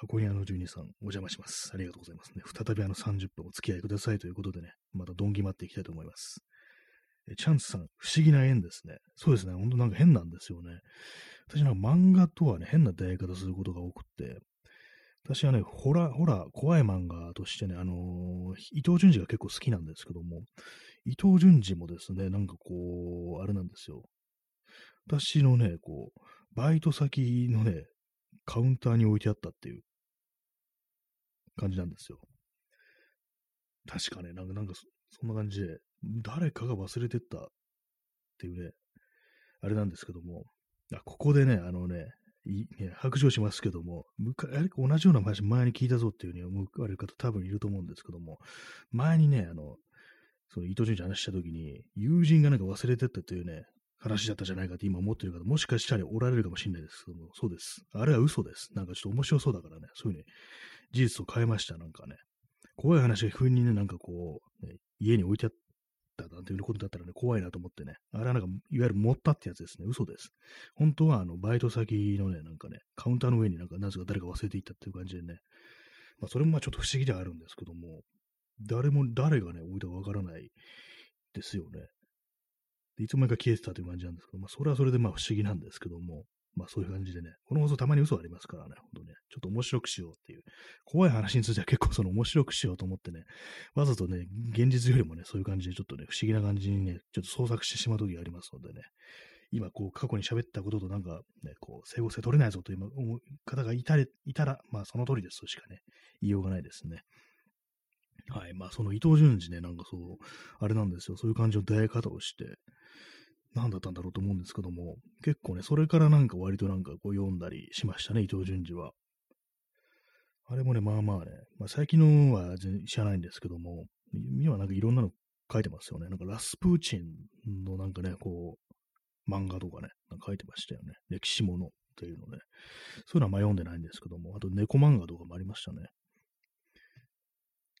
箱庭の12さん、お邪魔します。ありがとうございますね。再びあの30分お付き合いくださいということでね、またどんぎまっていきたいと思います。えチャンスさん、不思議な縁ですね。そうですね、ほんとなんか変なんですよね。私なんか漫画とはね、変な出会い方することが多くって、私はね、ホラ、ホラ、怖い漫画としてね、あのー、伊藤淳二が結構好きなんですけども、伊藤淳二もですね、なんかこう、あれなんですよ。私のね、こう、バイト先のね、カウンターに置いてあったっていう感じなんですよ。確かね、なんか、なんかそんな感じで、誰かが忘れてったっていうね、あれなんですけども、あここでね、あのね、いね白状しますけども、同じような話前に聞いたぞっていうふうに思われる方多分いると思うんですけども、前にね、あの、その伊藤淳二話したときに、友人がなんか忘れてったというね、話だったじゃないかって今思ってる方、もしかしたらおられるかもしれないですけども、そうです。あれは嘘です。なんかちょっと面白そうだからね、そういうふうに事実を変えました、なんかね。怖い話が不意にね、なんかこう、ね、家に置いてあったなんていうことだったらね、怖いなと思ってね。あれはなんか、いわゆる持ったってやつですね。嘘です。本当は、あの、バイト先のね、なんかね、カウンターの上になんか、なぜか誰か忘れていったっていう感じでね。まあ、それもまあちょっと不思議ではあるんですけども、誰も、誰がね、置いたかわからないですよね。いつもか消えてたという感じなんですけど、まあ、それはそれでまあ不思議なんですけども、まあそういう感じでね、この放送たまに嘘ありますからね、ほんとね、ちょっと面白くしようっていう、怖い話については結構その面白くしようと思ってね、わざとね、現実よりもね、そういう感じでちょっとね、不思議な感じにね、ちょっと創作してしまう時がありますのでね、今こう過去に喋ったこととなんかね、こう整合性取れないぞという方がいたいたら、まあその通りですとしかね、言いようがないですね。はい。まあ、その伊藤淳二ね、なんかそう、あれなんですよ。そういう感じの出会い方をして、何だったんだろうと思うんですけども、結構ね、それからなんか割となんかこう読んだりしましたね、伊藤淳二は。あれもね、まあまあね、まあ、最近のは知らないんですけども、今なんかいろんなの書いてますよね。なんかラスプーチンのなんかね、こう、漫画とかね、なんか書いてましたよね。歴史ものっていうのね。そういうのはま読んでないんですけども、あと猫漫画とかもありましたね。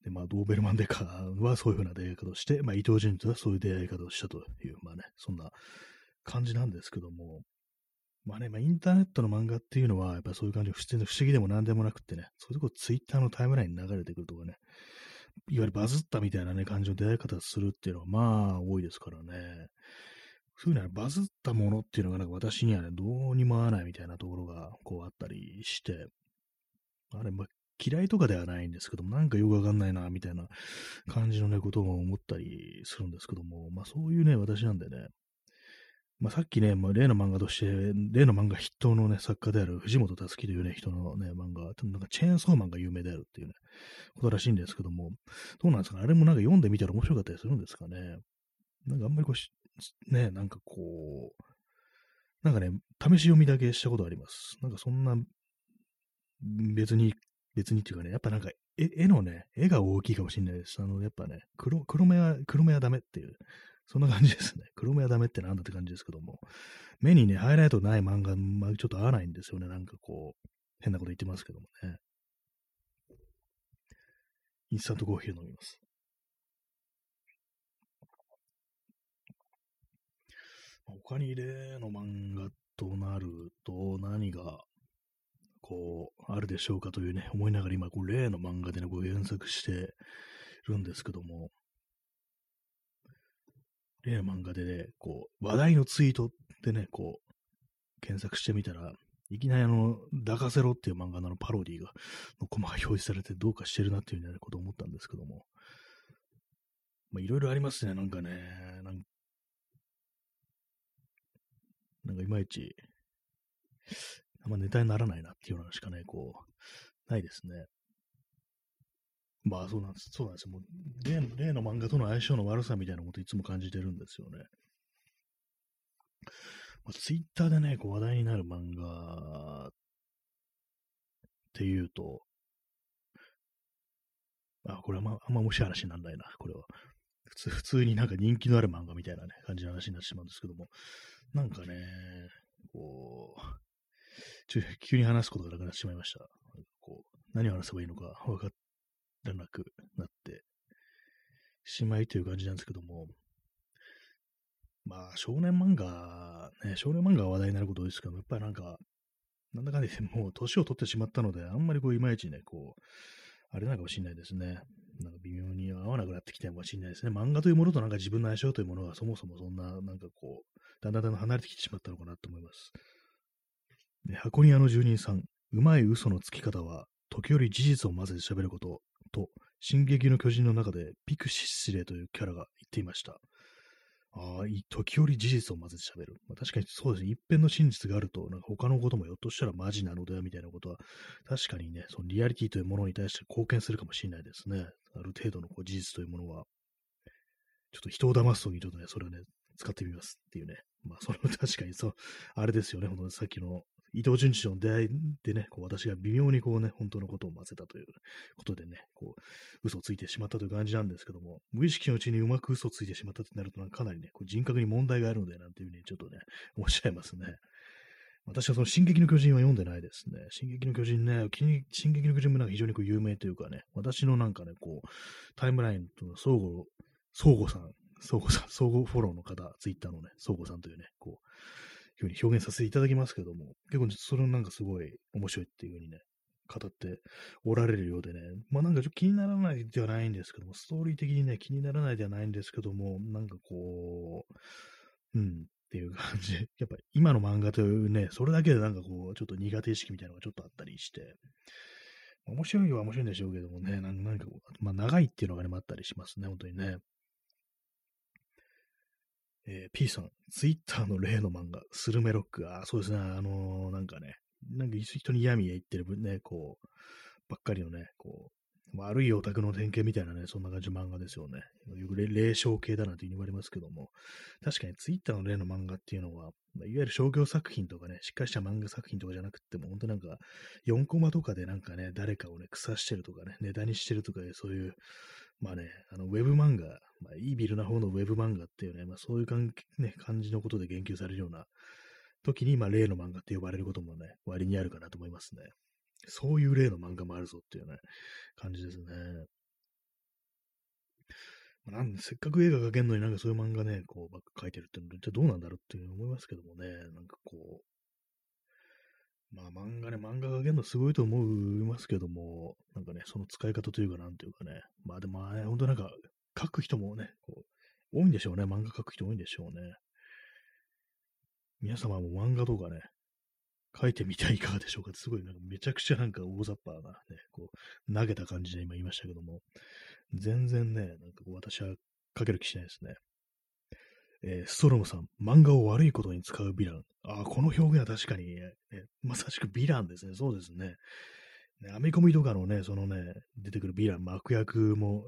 で、まあ、ドーベルマンデカはそういうふうな出会い方をして、まあ、伊藤淳とはそういう出会い方をしたという、まあね、そんな感じなんですけども、まあね、まあ、インターネットの漫画っていうのは、やっぱそういう感じで普通の不思議でも何でもなくってね、そういうとこツイッターのタイムラインに流れてくるとかね、いわゆるバズったみたいなね、感じの出会い方をするっていうのは、まあ、多いですからね。そういうのはバズったものっていうのがなんか私にはね、どうにも合わないみたいなところがこうあったりして、あれ、まあ、嫌いとかではないんですけども、なんかよくわかんないな、みたいな感じのね、ことを思ったりするんですけども、まあそういうね、私なんでね、まあさっきね、まあ、例の漫画として、例の漫画筆頭のね、作家である藤本つ樹というね、人のね、漫画、なんかチェーンソーマンが有名であるっていうね、ことらしいんですけども、どうなんですかね、あれもなんか読んでみたら面白かったりするんですかね？なんかあんまりこうね、なんかこう、なんかね、試し読みだけしたことあります。なんかそんな、別に別にっていうかね、やっぱなんか絵絵のね、絵が大きいかもしれないです。あの、やっぱね、黒黒目は、黒目はダメっていう、そんな感じですね。黒目はダメってなんだって感じですけども、目にね、ハイライトない漫画、まあ、ちょっと合わないんですよね。なんかこう、変なこと言ってますけどもね。インスタントコーヒーを飲みます。他に例の漫画となると何がこう、あるでしょうかというね、思いながら今、こう例の漫画でね、こう検索してるんですけども、例の漫画でね、こう、話題のツイートでね、こう、検索してみたら、いきなりあの、抱かせろっていう漫画のパロディーが、のコマが表示されてどうかしてるなっていうね、ことを思ったんですけども。まあ、いろいろありますね、なんかね。なんなんかいまいち、あんまネタにならないなっていうのしかね、こう、ないですね。まあそうなんです。そうなんですよ。もう例の例の漫画との相性の悪さみたいなこといつも感じてるんですよね。まあ、ツイッターでね、こう話題になる漫画っていうと、あ、これはまあ、あんま面白い話にならないな、これは。普通、普通になんか人気のある漫画みたいなね、感じの話になってしまうんですけども、なんかね、こう、ちょ急に話すことがなくなってしまいました。こう何を話せばいいのか分からなくなってしまいという感じなんですけども、まあ、少年漫画、ね、少年漫画は話題になること多いですけど、やっぱりなんか、なんだかんだもう年を取ってしまったので、あんまりこう、いまいちね、こう、あれなのかもしれないですね。なんか微妙に合わなくなってきたかもしれないですね。漫画というものとなんか自分の相性というものがそもそもそんな、なんかこう、だんだんだん離れてきてしまったのかなと思います。箱庭の住人さん、うまい嘘のつき方は、時折事実を混ぜて喋ることと、進撃の巨人の中でピクシスレというキャラが言っていました。ああ、時折事実を混ぜて喋る。まあ、確かにそうですね。一辺の真実があると、なんか他のこともひょっとしたらマジなのではみたいなことは、確かにね、そのリアリティというものに対して貢献するかもしれないですね。ある程度のこう事実というものは。ちょっと人を騙すときにちょっとね、それをね、使ってみますっていうね。まあ、それも確かにそう、あれですよね。ほんとさっきの伊藤淳史の出会いでね、こう私が微妙にこうね、本当のことを混ぜたということでね、こう、嘘をついてしまったという感じなんですけども、無意識のうちにうまく嘘をついてしまったとなると、かなりね、こう人格に問題があるので、なんていうふうにちょっとね、おっしゃいますね。私はその進撃の巨人は読んでないですね。進撃の巨人ね、進撃の巨人もなんか非常にこう有名というかね、私のなんかね、こう、タイムラインと相互、相互さん、相互さん、相互フォローの方、ツイッターのね、相互さんというね、こう、ふうに表現させていただきますけども、結構それなんかすごい面白いっていうふうにね、語っておられるようでね、まあなんかちょっと気にならないではないんですけども、ストーリー的にね、気にならないではないんですけども、なんかこう、うん、っていう感じ。やっぱ今の漫画というね、それだけでなんかこう、ちょっと苦手意識みたいなのがちょっとあったりして、面白いは面白いんでしょうけどもね、なんか、まあ長いっていうのがね、あったりしますね、本当にね。えー、P さん、ツイッターの例の漫画、スルメロック。あ、そうですね。あのー、なんかね、なんか人に闇へ言ってるね、こう、ばっかりのね、こう、悪いオタクの典型みたいなね、そんな感じの漫画ですよね。よく霊障系だなんて言われますけども、確かにツイッターの例の漫画っていうのは、いわゆる商業作品とかね、しっかりした漫画作品とかじゃなくても、本当なんか、4コマとかでなんかね、誰かをね、腐してるとかね、ネタにしてるとか、そういう、まあね、あの、ウェブ漫画、まあ、いいビルな方のウェブ漫画っていうね、まあそういう感,、ね、感じのことで言及されるような時に、まあ例の漫画って呼ばれることもね、割にあるかなと思いますね。そういう例の漫画もあるぞっていうね、感じですね。まあ、なんで、せっかく絵が描けるのになんかそういう漫画ね、こう、ばっか描いてるってのは、どうなんだろうって思いますけどもね、なんかこう、まあ漫画ね、漫画が描けるのすごいと思いますけども、なんかね、その使い方というかなんていうかね、まあでもあ、ね、本当なんか、書く人もね、こう、多いんでしょうね。漫画書く人多いんでしょうね。皆様も漫画とかね、書いてみてはいかがでしょうかすごいなんかめちゃくちゃなんか大雑把なね、こう、投げた感じで今言いましたけども、全然ね、なんかこう私は書ける気しないですね。えー、ストロムさん、漫画を悪いことに使うヴィラン。ああ、この表現は確かに、ね、まさしくヴィランですね。そうですね。ね編み込みとかのね、そのね、出てくるヴィラン、悪役も、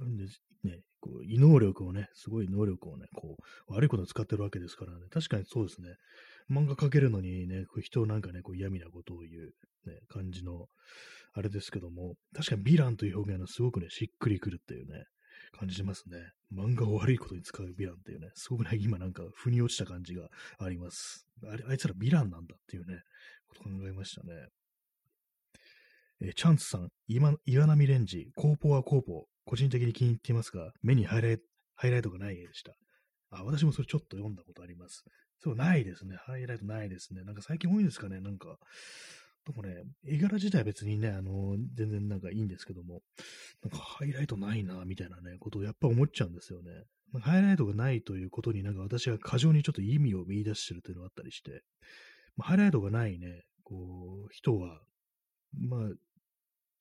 ね、こう異能力をね、すごい能力をね、こう、悪いことに使ってるわけですからね。確かにそうですね。漫画描けるのにね、こう人をなんかね、こう嫌味なことを言う、ね、感じの、あれですけども、確かにヴィランという表現はすごくね、しっくりくるっていうね、感じしますね。漫画を悪いことに使うヴィランっていうね、すごくね、今なんか腑に落ちた感じがあります。あれ、あいつらヴィランなんだっていうね、こと考えましたね。え、チャンスさん、今、岩波レンジ、コーポはコーポ、個人的に気に入っていますが、目にハイライハイライトがない絵でした。あ、私もそれちょっと読んだことあります。そう、ないですね。ハイライトないですね。なんか最近多いんですかね。なんか、でもね、絵柄自体は別にね、あの、全然なんかいいんですけども、なんかハイライトないな、みたいなね、ことをやっぱ思っちゃうんですよね。ハイライトがないということになんか私が過剰にちょっと意味を見出してるというのがあったりして、まあ、ハイライトがないね、こう、人は、まあ、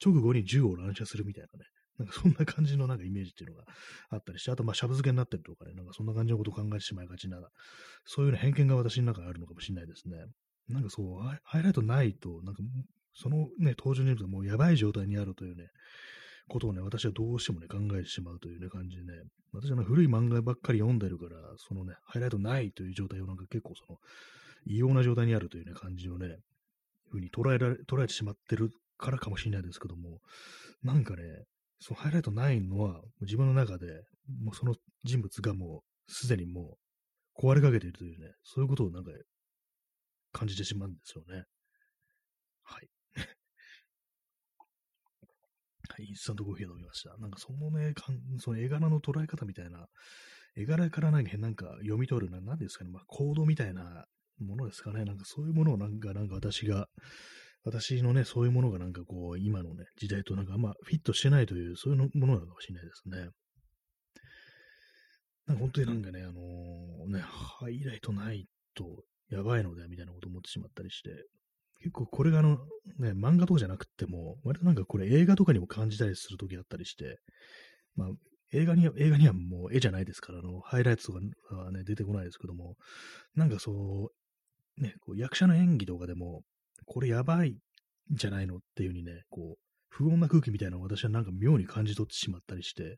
直後に銃を乱射するみたいなね、なんかそんな感じのなんかイメージっていうのがあったりして、あとまあ、しゃぶ漬けになってるとかね、なんかそんな感じのことを考えてしまいがちな、そういう、偏見が私の中にあるのかもしれないですね。なんかそう、ハイライトないと、なんか、そのね、登場人物がもうやばい状態にあるというね、ことをね、私はどうしてもね、考えてしまうというね、感じでね、私は、古い漫画ばっかり読んでるから、そのね、ハイライトないという状態をなんか結構その、異様な状態にあるというね、感じをね、ふうに捉えられ、捉えてしまってるからかもしれないですけども、なんかね、そのハイライトないのは、自分の中で、もうその人物がもう、すでにもう、壊れかけているというね、そういうことをなんか、感じてしまうんですよね。はい。はい、インスタントコーヒー飲みました。なんかそのね、かんその絵柄の捉え方みたいな、絵柄からなんかなんか読み取るな、何ですかね、まあ、コードみたいなものですかね。なんかそういうものをなんか、なんか私が、私のね、そういうものがなんかこう、今のね、時代となんかあんまフィットしてないという、そういうものなのかもしれないですね。なんか本当になんかね、あのー、ね、ハイライトないとやばいので、みたいなこと思ってしまったりして、結構これがあの、ね、漫画とかじゃなくても、割となんかこれ映画とかにも感じたりするときあったりして、まあ、映画には、映画にはもう絵じゃないですから、あの、ハイライトとかはね、出てこないですけども、なんかそう、ね、こう役者の演技とかでも、これやばいんじゃないのっていう風にね、こう、不穏な空気みたいなのを私はなんか妙に感じ取ってしまったりして、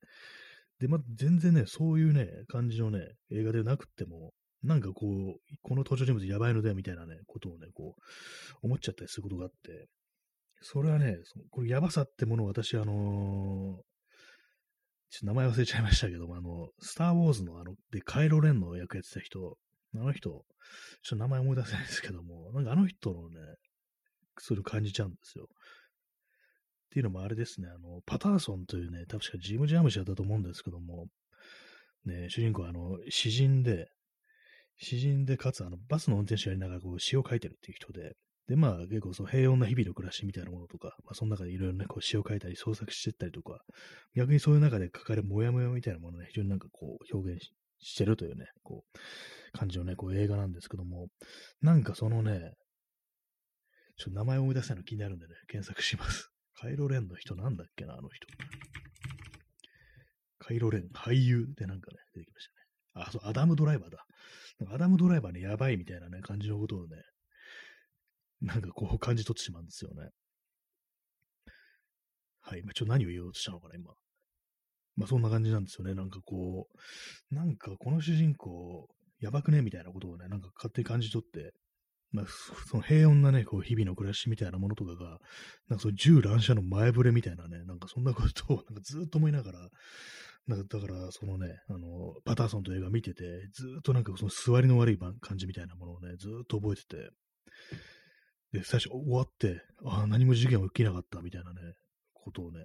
で、ま全然ね、そういうね、感じのね、映画でなくても、なんかこう、この登場人物やばいので、みたいなね、ことをね、こう、思っちゃったりすることがあって、それはね、そのこれやばさってものを私、あのー、ちょっと名前忘れちゃいましたけども、あの、スター・ウォーズのあの、で、カイロ・レンの役やってた人、あの人、ちょっと名前思い出せないですけども、なんかあの人のね、それ感じちゃうんですよ。っていうのもあれですね、あの、パターソンというね、確かジム・ジャムシだったと思うんですけども、ね、主人公はあの、詩人で、詩人で、かつ、あの、バスの運転手やりながら、こう、詩を書いてるっていう人で、で、まあ、結構、その平穏な日々の暮らしみたいなものとか、まあ、その中でいろいろね、こう、詩を書いたり、創作してったりとか、逆にそういう中で書かれるモヤモヤみたいなものね、非常になんかこう、表現してるというね、こう、感じのね、こう、映画なんですけども、なんかそのね、ちょっと名前を思い出せないの気になるんでね、検索します。カイロレンの人なんだっけな、あの人。カイロレン、俳優でなんかね、出てきましたね。あ、そう、アダムドライバーだ。アダムドライバーね、やばいみたいなね、感じのことをね、なんかこう感じ取ってしまうんですよね。はい。まあ、ちょっと何を言おうとしたのかな、今。まあそんな感じなんですよね。なんかこう、なんかこの主人公、やばくねみたいなことをね、なんか勝手に感じ取って、まあ、その平穏なね、こう日々の暮らしみたいなものとかが、なんかそう銃乱射の前触れみたいなね、なんかそんなことをなんかずっと思いながら、なんかだから、そのね、あの、パターソンと映画見てて、ずっとなんかその座りの悪い感じみたいなものをね、ずっと覚えてて、で、最初終わって、ああ、何も事件起きなかったみたいなね、ことをね、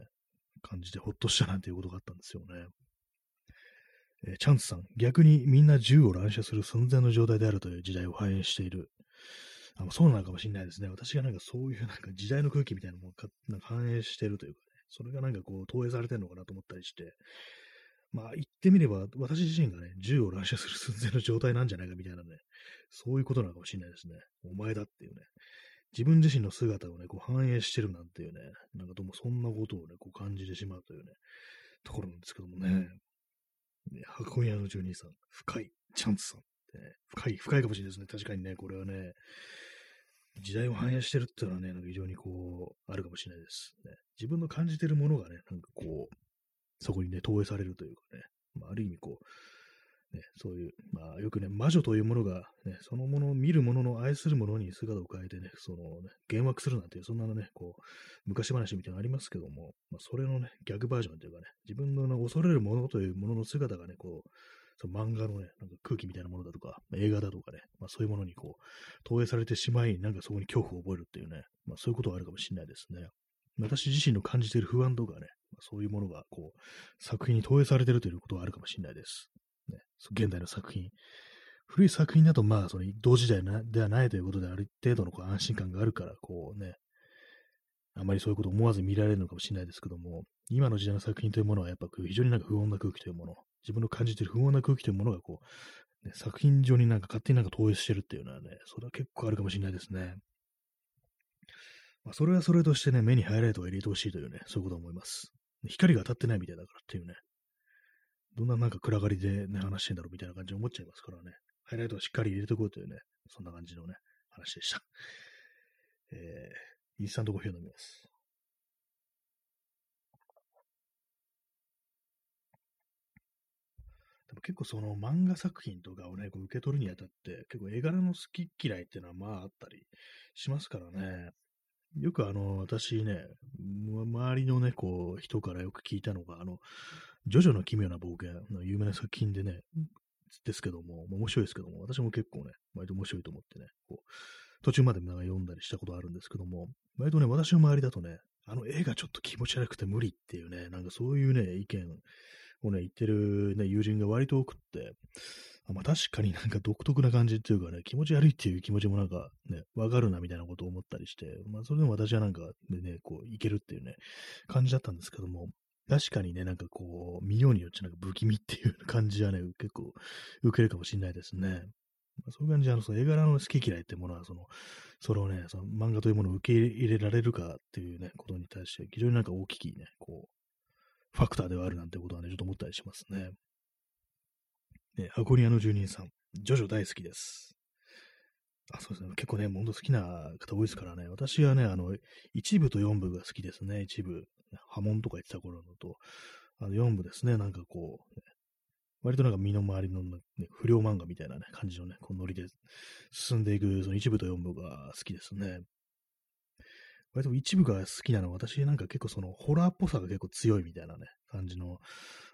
感じてほっとしたなんていうことがあったんですよね。えー、チャンスさん、逆にみんな銃を乱射する寸前の状態であるという時代を反映している。あそうなのかもしれないですね。私がなんかそういうなんか時代の空気みたいなものをなんか反映しているというかね、それがなんかこう投影されてるのかなと思ったりして、まあ言ってみれば、私自身がね、銃を乱射する寸前の状態なんじゃないかみたいなね、そういうことなのかもしれないですね。お前だっていうね。自分自身の姿をね、こう反映してるなんていうね、なんかどうもそんなことをね、こう感じてしまうというね、ところなんですけどもね。ね箱屋の住人さん、深い、チャンスさん、ね。深い、深いかもしれないですね。確かにね、これはね、時代を反映してるっていうのはね、なんか非常にこう、あるかもしれないです。ね、自分の感じてるものがね、なんかこう、そこにね、投影されるというかね、まあ、ある意味こう、ね、そういう、まあ、よくね、魔女というものが、ね、そのものを見る者のの愛する者に姿を変えてね、そのね、幻惑するなんていう、そんなのね、こう、昔話みたいなのありますけども、まあ、それのね、逆バージョンというかね、自分の、ね、恐れるものというものの姿がね、こう、その漫画のね、なんか空気みたいなものだとか、映画だとかね、まあ、そういうものにこう、投影されてしまい、なんかそこに恐怖を覚えるっていうね、まあ、そういうことはあるかもしれないですね。私自身の感じている不安とかねま、そういうものが、こう、作品に投影されてるということはあるかもしれないです。ね、現代の作品。古い作品だと、まあ、その同時代ではないということで、ある程度のこう安心感があるから、こうね、あまりそういうことを思わず見られるのかもしれないですけども、今の時代の作品というものは、やっぱ非常になんか不穏な空気というもの、自分の感じてる不穏な空気というものが、こう、ね、作品上になんか勝手になんか投影してるっていうのはね、それは結構あるかもしれないですね。まあ、それはそれとしてね、目にハイライトを入れてほしいというね、そういうことを思います。光が当たってないみたいだからっていうね、どんななんか暗がりでね、話してんだろうみたいな感じで思っちゃいますからね。ハイライトをしっかり入れておこうというね、そんな感じのね、話でした。えー、インスタントコーヒーを飲みます。でも結構その漫画作品とかをね、こう受け取るにあたって、結構絵柄の好き嫌いっていうのはまああったりしますからね。よくあの、私ね、周りのね、こう、人からよく聞いたのが、あの、ジョジョの奇妙な冒険の有名な作品でね、ですけども、面白いですけども、私も結構ね、割と面白いと思ってね、こう、途中までなんか読んだりしたことあるんですけども、割とね、私の周りだとね、あの絵がちょっと気持ち悪くて無理っていうね、なんかそういうね、意見をね、言ってるね、友人が割と多くって、まあ確かになんか独特な感じっていうかね、気持ち悪いっていう気持ちもなんかね、わかるなみたいなことを思ったりして、まあそれでも私はなんかね、こういけるっていうね、感じだったんですけども、確かにね、なんかこう、見ようによってなんか不気味っていう感じはね、結構受けるかもしれないですね。まあ、そういう感じで、あの、その絵柄の好き嫌いってものは、その、それをね、その漫画というものを受け入れられるかっていうね、ことに対して、非常になんか大きいね、こう、ファクターではあるなんてことはね、ちょっと思ったりしますね。ね、箱庭の住人さん、ジョジョ大好きです。あ、そうですね。結構ね、ほんと好きな方多いですからね。私はね、あの、一部と四部が好きですね。一部。波紋とか言ってた頃のと、あの四部ですね。なんかこう、ね、割となんか身の回りの、ね、不良漫画みたいなね、感じのね、このノリで進んでいく、その一部と四部が好きですね。割と一部が好きなのは、私なんか結構そのホラーっぽさが結構強いみたいなね、感じの、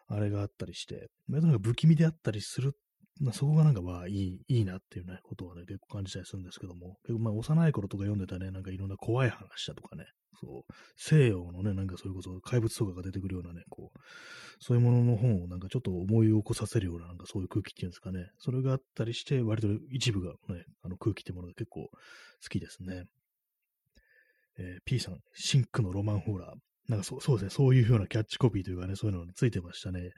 あれがあったりして、割となんか不気味であったりする、まあ、そこがなんかまあいい、いいなっていうね、ことはね、結構感じたりするんですけども、結構まあ幼い頃とか読んでたね、なんかいろんな怖い話だとかね、そう、西洋のね、なんかそれこそ怪物とかが出てくるようなね、こう、そういうものの本をなんかちょっと思い起こさせるような、なんかそういう空気っていうんですかね、それがあったりして、割と一部がね、あの空気ってものが結構好きですね。えー、P さん、シンクのロマンホラー。なんかそそうですね、そういうようなキャッチコピーというかね、そういうのがついてましたね。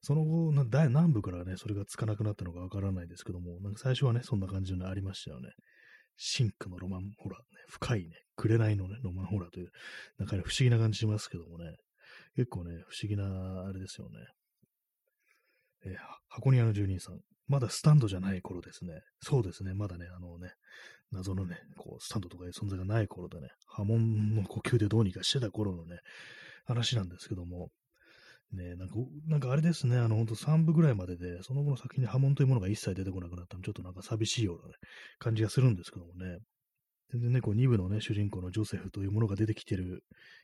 その後、な南部からね、それがつかなくなったのかわからないですけども、なんか最初はね、そんな感じのありましたよね。シンクのロマンホラー、ね、深いね、紅のね、ロマンホラーという、なんかね、不思議な感じしますけどもね、結構ね、不思議な、あれですよね。えー、箱庭の住人さん、まだスタンドじゃない頃ですね。そうですね、まだね、あのね、謎のね、こう、スタンドとかいう存在がない頃でね、波紋の呼吸でどうにかしてた頃のね、話なんですけども、ね、なんか、なんかあれですね、あの、ほんと3部ぐらいまでで、その後の作品に波紋というものが一切出てこなくなったの、ちょっとなんか寂しいような、ね、感じがするんですけどもね、全然ね、こう2部のね、主人公のジョセフというものが出てきてる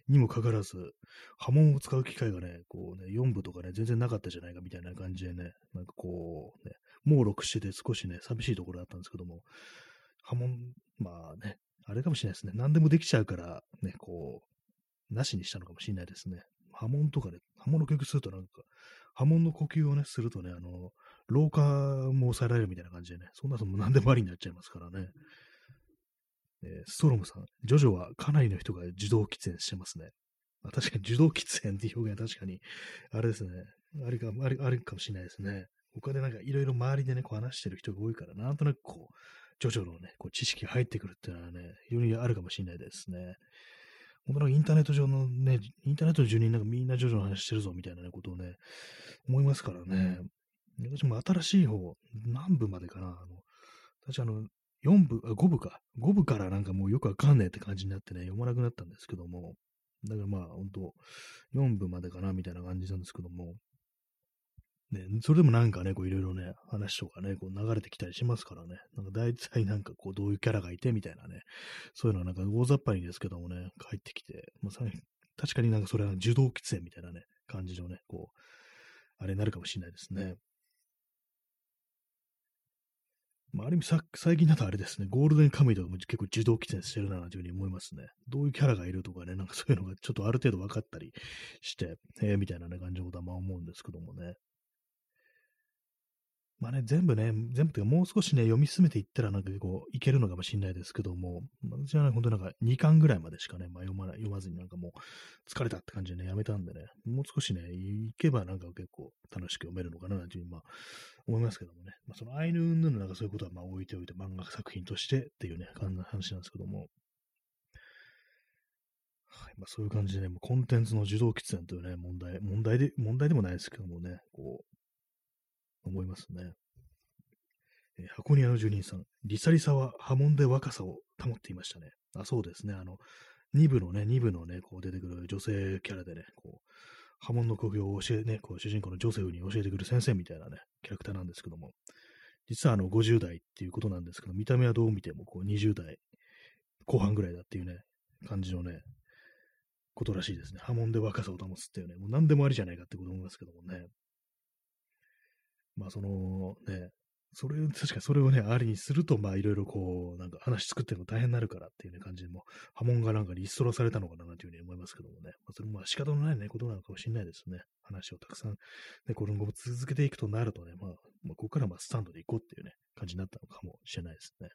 にもかかわらず、波紋を使う機会がね、こうね、4部とかね、全然なかったじゃないかみたいな感じでね、なんかこう、ね、猛録してて少しね、寂しいところだったんですけども、波紋、まあね、あれかもしれないですね。何でもできちゃうから、ね、こう、なしにしたのかもしれないですね。波紋とかね、波紋の呼吸するとなんか、波紋の呼吸をね、するとね、あの、老化も抑えられるみたいな感じでね、そんなのも何でもありになっちゃいますからね。えー、ストロムさん、ジョジョはかなりの人が受動喫煙してますね。まあ、確かに受動喫煙っていう表現は確かに、あれですね、あれか、あれあれかもしれないですね。他でなんかいろいろ周りでね、こう話してる人が多いから、なんとなくこう、ジョジョのね、こう知識が入ってくるっていうのはね、非常にあるかもしれないですね。本当にインターネット上のね、インターネットの住人なんかみんなジョジョの話してるぞみたいな、ね、ことをね、思いますからね。私も新しい方、何部までかな、あの、私あの、4部、あ、5部か。5部からなんかもうよくわかんねえって感じになってね、読まなくなったんですけども、だからまあ、本当4部までかな、みたいな感じなんですけども、ね、それでもなんかね、こういろいろね、話とかね、こう流れてきたりしますからね、なんか大体なんかこうどういうキャラがいてみたいなね、そういうのはなんか大雑把にですけどもね、帰ってきて、まあ、確かになんかそれは受動喫煙みたいなね、感じのね、こう、あれになるかもしれないですね。まあ、ある意味さ、最近だとあれですね、ゴールデンカムイとかも結構自動喫煙してるなというふうに思いますね。どういうキャラがいるとかね、なんかそういうのがちょっとある程度分かったりして、えー、みたいな、ね、感じのことはまあ思うんですけどもね。まあね、全部ね、全部というかもう少しね、読み進めていったらなんか結構いけるのかもしれないですけども、私はね、本当なんか2巻ぐらいまでしかね、まあ、読まない、読まずになんかもう疲れたって感じでね、やめたんでね、もう少しね、いけばなんか結構楽しく読めるのかななんていうまあ思いますけどもね、まあ、そのアイヌンヌのなんかそういうことはまあ置いておいて漫画作品としてっていうね、感じの話なんですけども、はいまあ、そういう感じでね、もうコンテンツの受動喫煙というね、問題、問題で、問題でもないですけどもね、こう、思いますね。えー、箱庭の住人さん、リサリサは波紋で若さを保っていましたね。あ、そうですね。あの、2部のね、2部のね、こう出てくる女性キャラでね、こう、波紋の工業を教えね、こう主人公のジョセフに教えてくる先生みたいなね、キャラクターなんですけども、実はあの50代っていうことなんですけど、見た目はどう見てもこう20代後半ぐらいだっていうね、感じのね、ことらしいですね。波紋で若さを保つっていうね、もう何でもありじゃないかってこと思いますけどもね。まあそのね、それ、確かにそれをね、ありにすると、まあいろいろこう、なんか話作ってるの大変になるからっていうね感じでも、波紋がなんかリストラされたのかなというふうに思いますけどもね。まあそれもまあ仕方のないね、ことなのかもしれないですね。話をたくさん、ね、これも続けていくとなるとね、まあ、まあ、ここからまあスタンドで行こうっていうね、感じになったのかもしれないですね。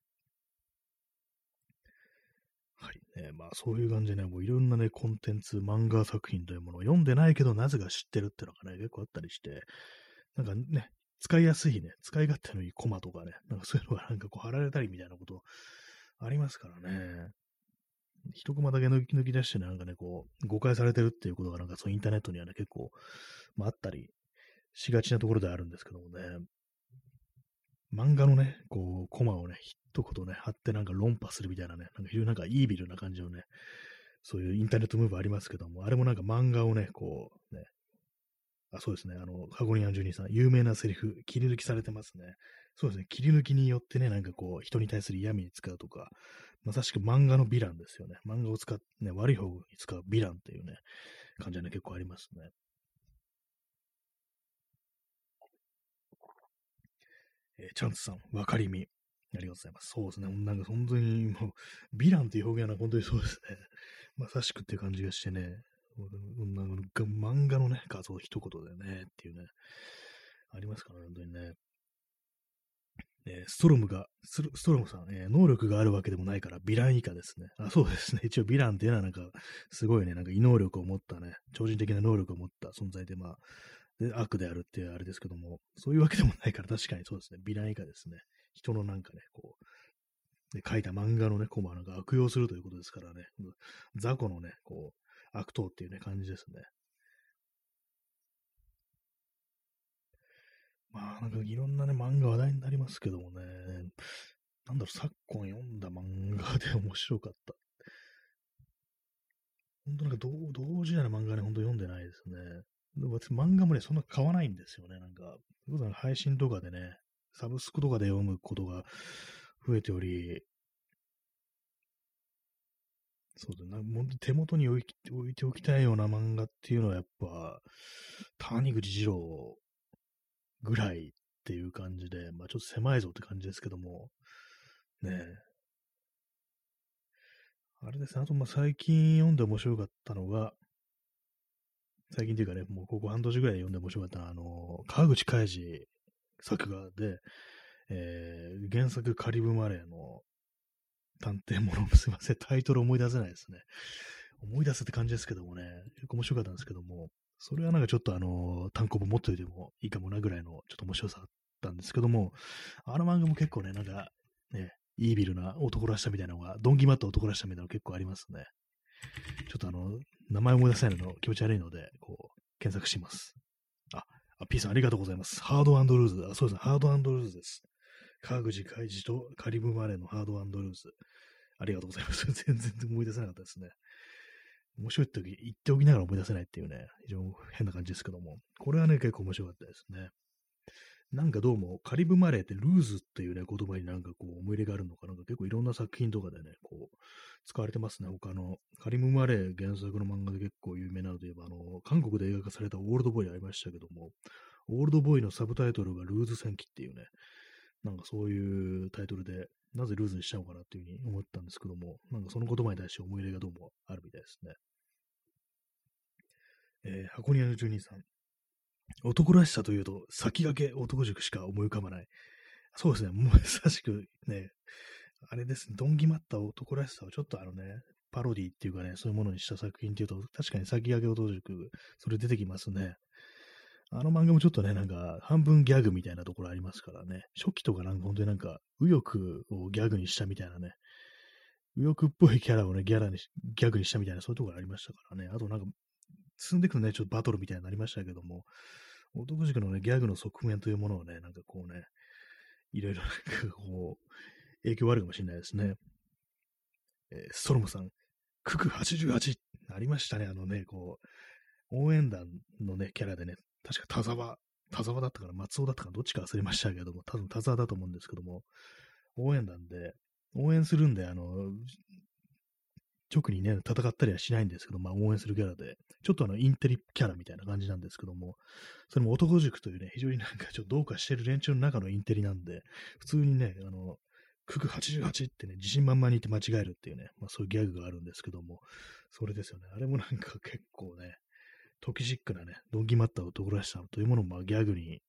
はい。ね、まあそういう感じでね、もういろんなね、コンテンツ、漫画作品というものを読んでないけど、なぜか知ってるっていうのがね、結構あったりして、なんかね、使いやすいね、使い勝手のいいコマとかね、なんかそういうのがなんかこう貼られたりみたいなことありますからね。一コマだけ抜き抜き出してなんかね、こう、誤解されてるっていうことがなんかそうインターネットにはね、結構、まあ、あったりしがちなところであるんですけどもね。漫画のね、こう、コマをね、一言ね、貼ってなんか論破するみたいなね、なんか非常になんかイービルな感じのね、そういうインターネットムーブありますけども、あれもなんか漫画をね、こう、ね、あ、そうですね。あの、ハゴニアンジュニさん、有名なセリフ、切り抜きされてますね。そうですね。切り抜きによってね、なんかこう、人に対する嫌味に使うとか、まさしく漫画のヴィランですよね。漫画を使ってね、悪い方に使うヴィランっていうね、感じはね、結構ありますね。えー、チャンスさん、わかりみ。ありがとうございます。そうですね。なんか本当にもう、ヴィランっていう表現は本当にそうですね。まさしくっていう感じがしてね、漫画のね、画像一言でね、っていうね、ありますからね、本当にね。えー、ストロムが、ストロムさん、えー、能力があるわけでもないから、ヴィラン以下ですね。あ、そうですね。一応、ヴィランっていうのはなんか、すごいね、なんか異能力を持ったね、超人的な能力を持った存在で、まあ、で悪であるっていうあれですけども、そういうわけでもないから、確かにそうですね。ヴィラン以下ですね。人のなんかね、こう、で書いた漫画のね、コマなんか悪用するということですからね、雑魚のね、こう、悪党っていうね、感じですね。まあ、なんかいろんなね、漫画話題になりますけどもね、なんだろう、昨今読んだ漫画で面白かった。本当なんか同同時代の漫画ね、本当読んでないですね。でも私漫画もね、そんな買わないんですよね。なんか、配信とかでね、サブスクとかで読むことが増えており、そうだな、も手元に置い置いておきたいような漫画っていうのはやっぱ、谷口二郎ぐらいっていう感じで、まあちょっと狭いぞって感じですけども、ねえ。あれですね、あとまあ最近読んで面白かったのが、最近というかね、もうここ半年ぐらい読んで面白かったのは、あの、川口海二作画で、えー、原作カリブマレーの探偵もの、すいません、タイトル思い出せないですね。思い出すって感じですけどもね、結構面白かったんですけども、それはなんかちょっとあの、単行本持っておいてもいいかもなぐらいのちょっと面白さあったんですけども、あの漫画も結構ね、なんか、ね、イービルな男らしさみたいなのが、ドンキマット男らしさみたいなの結構ありますね。ちょっとあの、名前思い出せないの気持ち悪いので、こう、検索します。あ、あ P さんありがとうございます。ハードルーズ。あ、そうですね。ハードルーズです。川口海二とカリブマレーのハードアンドルーズ。ありがとうございます。全然思い出せなかったですね。面白いって言っておきながら思い出せないっていうね、非常に変な感じですけども、これはね、結構面白かったですね。なんかどうも、カリブマレーってルーズっていうね、言葉になんかこう、思い入れがあるのかなんか結構いろんな作品とかでね、こう、使われてますね。他の、カリブマレー原作の漫画で結構有名なので言えば、あの、韓国で映画化されたオールドボーイありましたけども、オールドボーイのサブタイトルがルーズ戦記っていうね、なんかそういうタイトルで、なぜルーズにしたのかなっていうふうに思ったんですけども、なんかその言葉に対して思い入れがどうもあるみたいですね。えー、箱庭の住人さん。男らしさというと、先駆け男塾しか思い浮かばない。そうですね、もう 優しくね、あれですね、どんぎまった男らしさをちょっとあのね、パロディっていうかね、そういうものにした作品っていうと、確かに先駆け男塾、それ出てきますね。あの漫画もちょっとね、なんか、半分ギャグみたいなところありますからね。初期とかなんか本当になんか、右翼をギャグにしたみたいなね。右翼っぽいキャラをね、ギャラにギャグにしたみたいな、そういうところありましたからね。あとなんか、進んでいくとね、ちょっとバトルみたいになりましたけども、男塾のね、ギャグの側面というものをね、なんかこうね、いろいろなんかこう、影響あるかもしれないですね。えー、ストロムさん、クク88ありましたね、あのね、こう、応援団のね、キャラでね、確か田沢、田沢だったかな、松尾だったかな、どっちか忘れましたけども、多分田沢だと思うんですけども、応援団で、応援するんで、あの、直にね、戦ったりはしないんですけど、まあ応援するキャラで、ちょっとあの、インテリキャラみたいな感じなんですけども、それも男塾というね、非常になんかちょっとどうかしてる連中の中のインテリなんで、普通にね、あの、クク88ってね、自信満々に言って間違えるっていうね、まあそういうギャグがあるんですけども、それですよね。あれもなんか結構ね、トキシックなね、ドンキマッターを男らしさというものをまあギャグに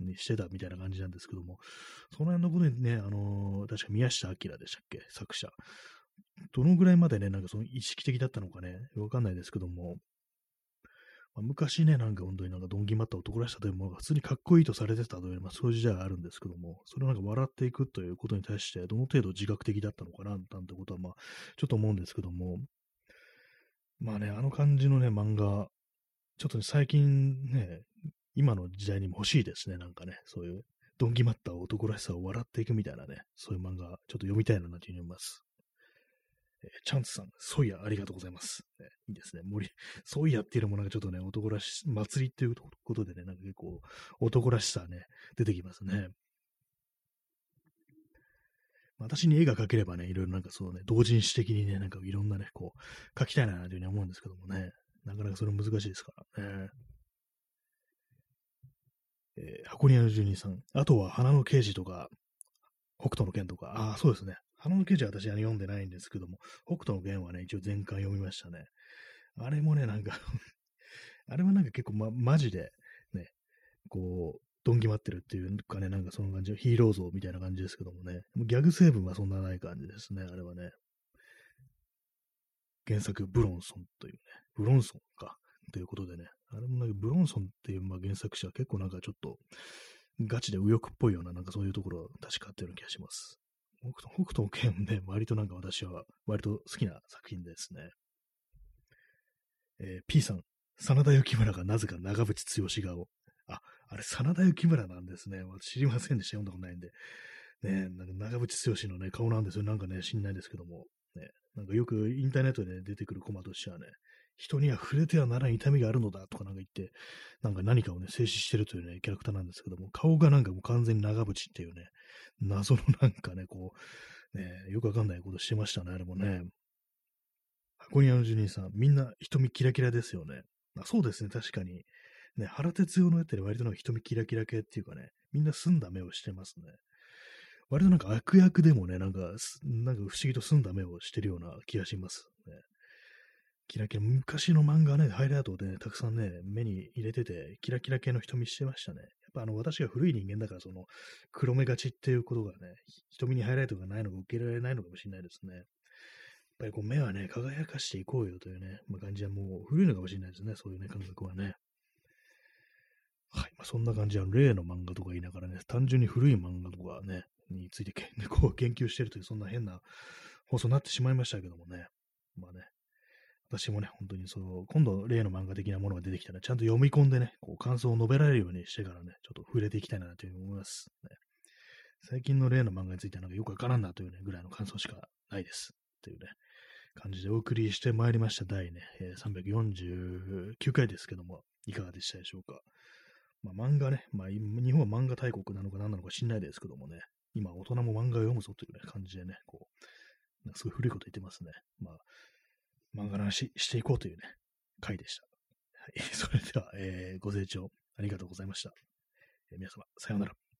にしてたみたいな感じなんですけども、その辺のことにね、あのー、確か宮下明でしたっけ、作者。どのぐらいまでね、なんかその意識的だったのかね、わかんないですけども、まあ、昔ね、なんか本当になんかドンキマッター男らしさというものが普通にかっこいいとされてたという、まあ、そういう時代があるんですけども、それをなんか笑っていくということに対して、どの程度自覚的だったのかな、なんてことは、まあ、ちょっと思うんですけども、まあね、あの感じのね、漫画、ちょっと、最近ね、今の時代にも欲しいですね、なんかね、そういう、ドンキマッタ男らしさを笑っていくみたいなね、そういう漫画、ちょっと読みたいなというふうに思います。えー、チャンツさん、ソイヤありがとうございます。ね、いいですね。森、ソイヤっていうのもなんかちょっとね、男らし、祭りっていうことでね、なんか結構男らしさね、出てきますね。私に絵が描ければね、いろいろなんかそうね、同人誌的にね、なんかいろんなね、こう、描きたいなというふうに思うんですけどもね、なかなかそれ難しいですからね。えー、箱庭の住人さん。あとは花の刑事とか、北斗の剣とか、ああ、そうですね。花の刑事は私は読んでないんですけども、北斗の剣はね、一応全巻読みましたね。あれもね、なんか あれはなんか結構ま、マジで、ね、こう、どんぎまってるっていうかね、なんかその感じ、ヒーロー像みたいな感じですけどもね、もギャグ成分はそんなない感じですね、あれはね。原作、ブロンソンというね、ブロンソンか、ということでね、あれもなんかブロンソンっていうまあ原作者は結構なんかちょっとガチで右翼っぽいようななんかそういうところ確かあったような気がします。北斗の剣ね、割となんか私は割と好きな作品ですね。えー、P さん、真田幸村がなぜか長渕剛顔。あ、あれ、真田幸村なんですね。知りませんでした。読んだことないんで。ね、なんか長渕剛のね、顔なんですよ。なんかね、知んないですけども。ね、なんかよくインターネットで出てくるコマとしてはね、人には触れてはならん痛みがあるのだとかなんか言って、なんか何かをね、静止してるというね、キャラクターなんですけども、顔がなんかもう完全に長渕っていうね、謎のなんかね、こう、ね、よくわかんないことしてましたね、あれもね。箱庭の住人さん、みんな瞳キラキラですよね。あそうですね、確かに。ね、原哲夫のやってる割となんか瞳キラキラ系っていうかね、みんな澄んだ目をしてますね。割となんか悪役でもね、なんか、なんか不思議と澄んだ目をしてるような気がしますね。キラキラ、昔の漫画ね、ハイライトでね、たくさんね、目に入れてて、キラキラ系の瞳してましたね。やっぱあの、私が古い人間だから、その、黒目がちっていうことがね、瞳にハイライトがないのが受けられないのかもしれないですね。やっぱりこう目はね、輝かしていこうよというね、まあ、感じはもう古いのかもしれないですね、そういうね、感覚はね。はい。まあ、そんな感じは、例の漫画とか言いながらね、単純に古い漫画とかね、について、ね、こう研究してるという、そんな変な放送になってしまいましたけどもね。まあね、私もね、本当にその、今度例の漫画的なものが出てきたら、ちゃんと読み込んでね、こう感想を述べられるようにしてからね、ちょっと触れていきたいなというふうに思います、ね。最近の例の漫画についてはなんかよくわからんなというね、ぐらいの感想しかないです。というね、感じでお送りしてまいりました第ね、え、349回ですけども、いかがでしたでしょうか。まあ漫画ね、まあ日本は漫画大国なのか何なのか知んないですけどもね、今大人も漫画を読むぞという、ね、感じでね、こう、すごい古いこと言ってますね。まあ、漫画の話していこうというね、回でした。はい、それでは、えー、ご清聴ありがとうございました。えー、皆様、さようなら。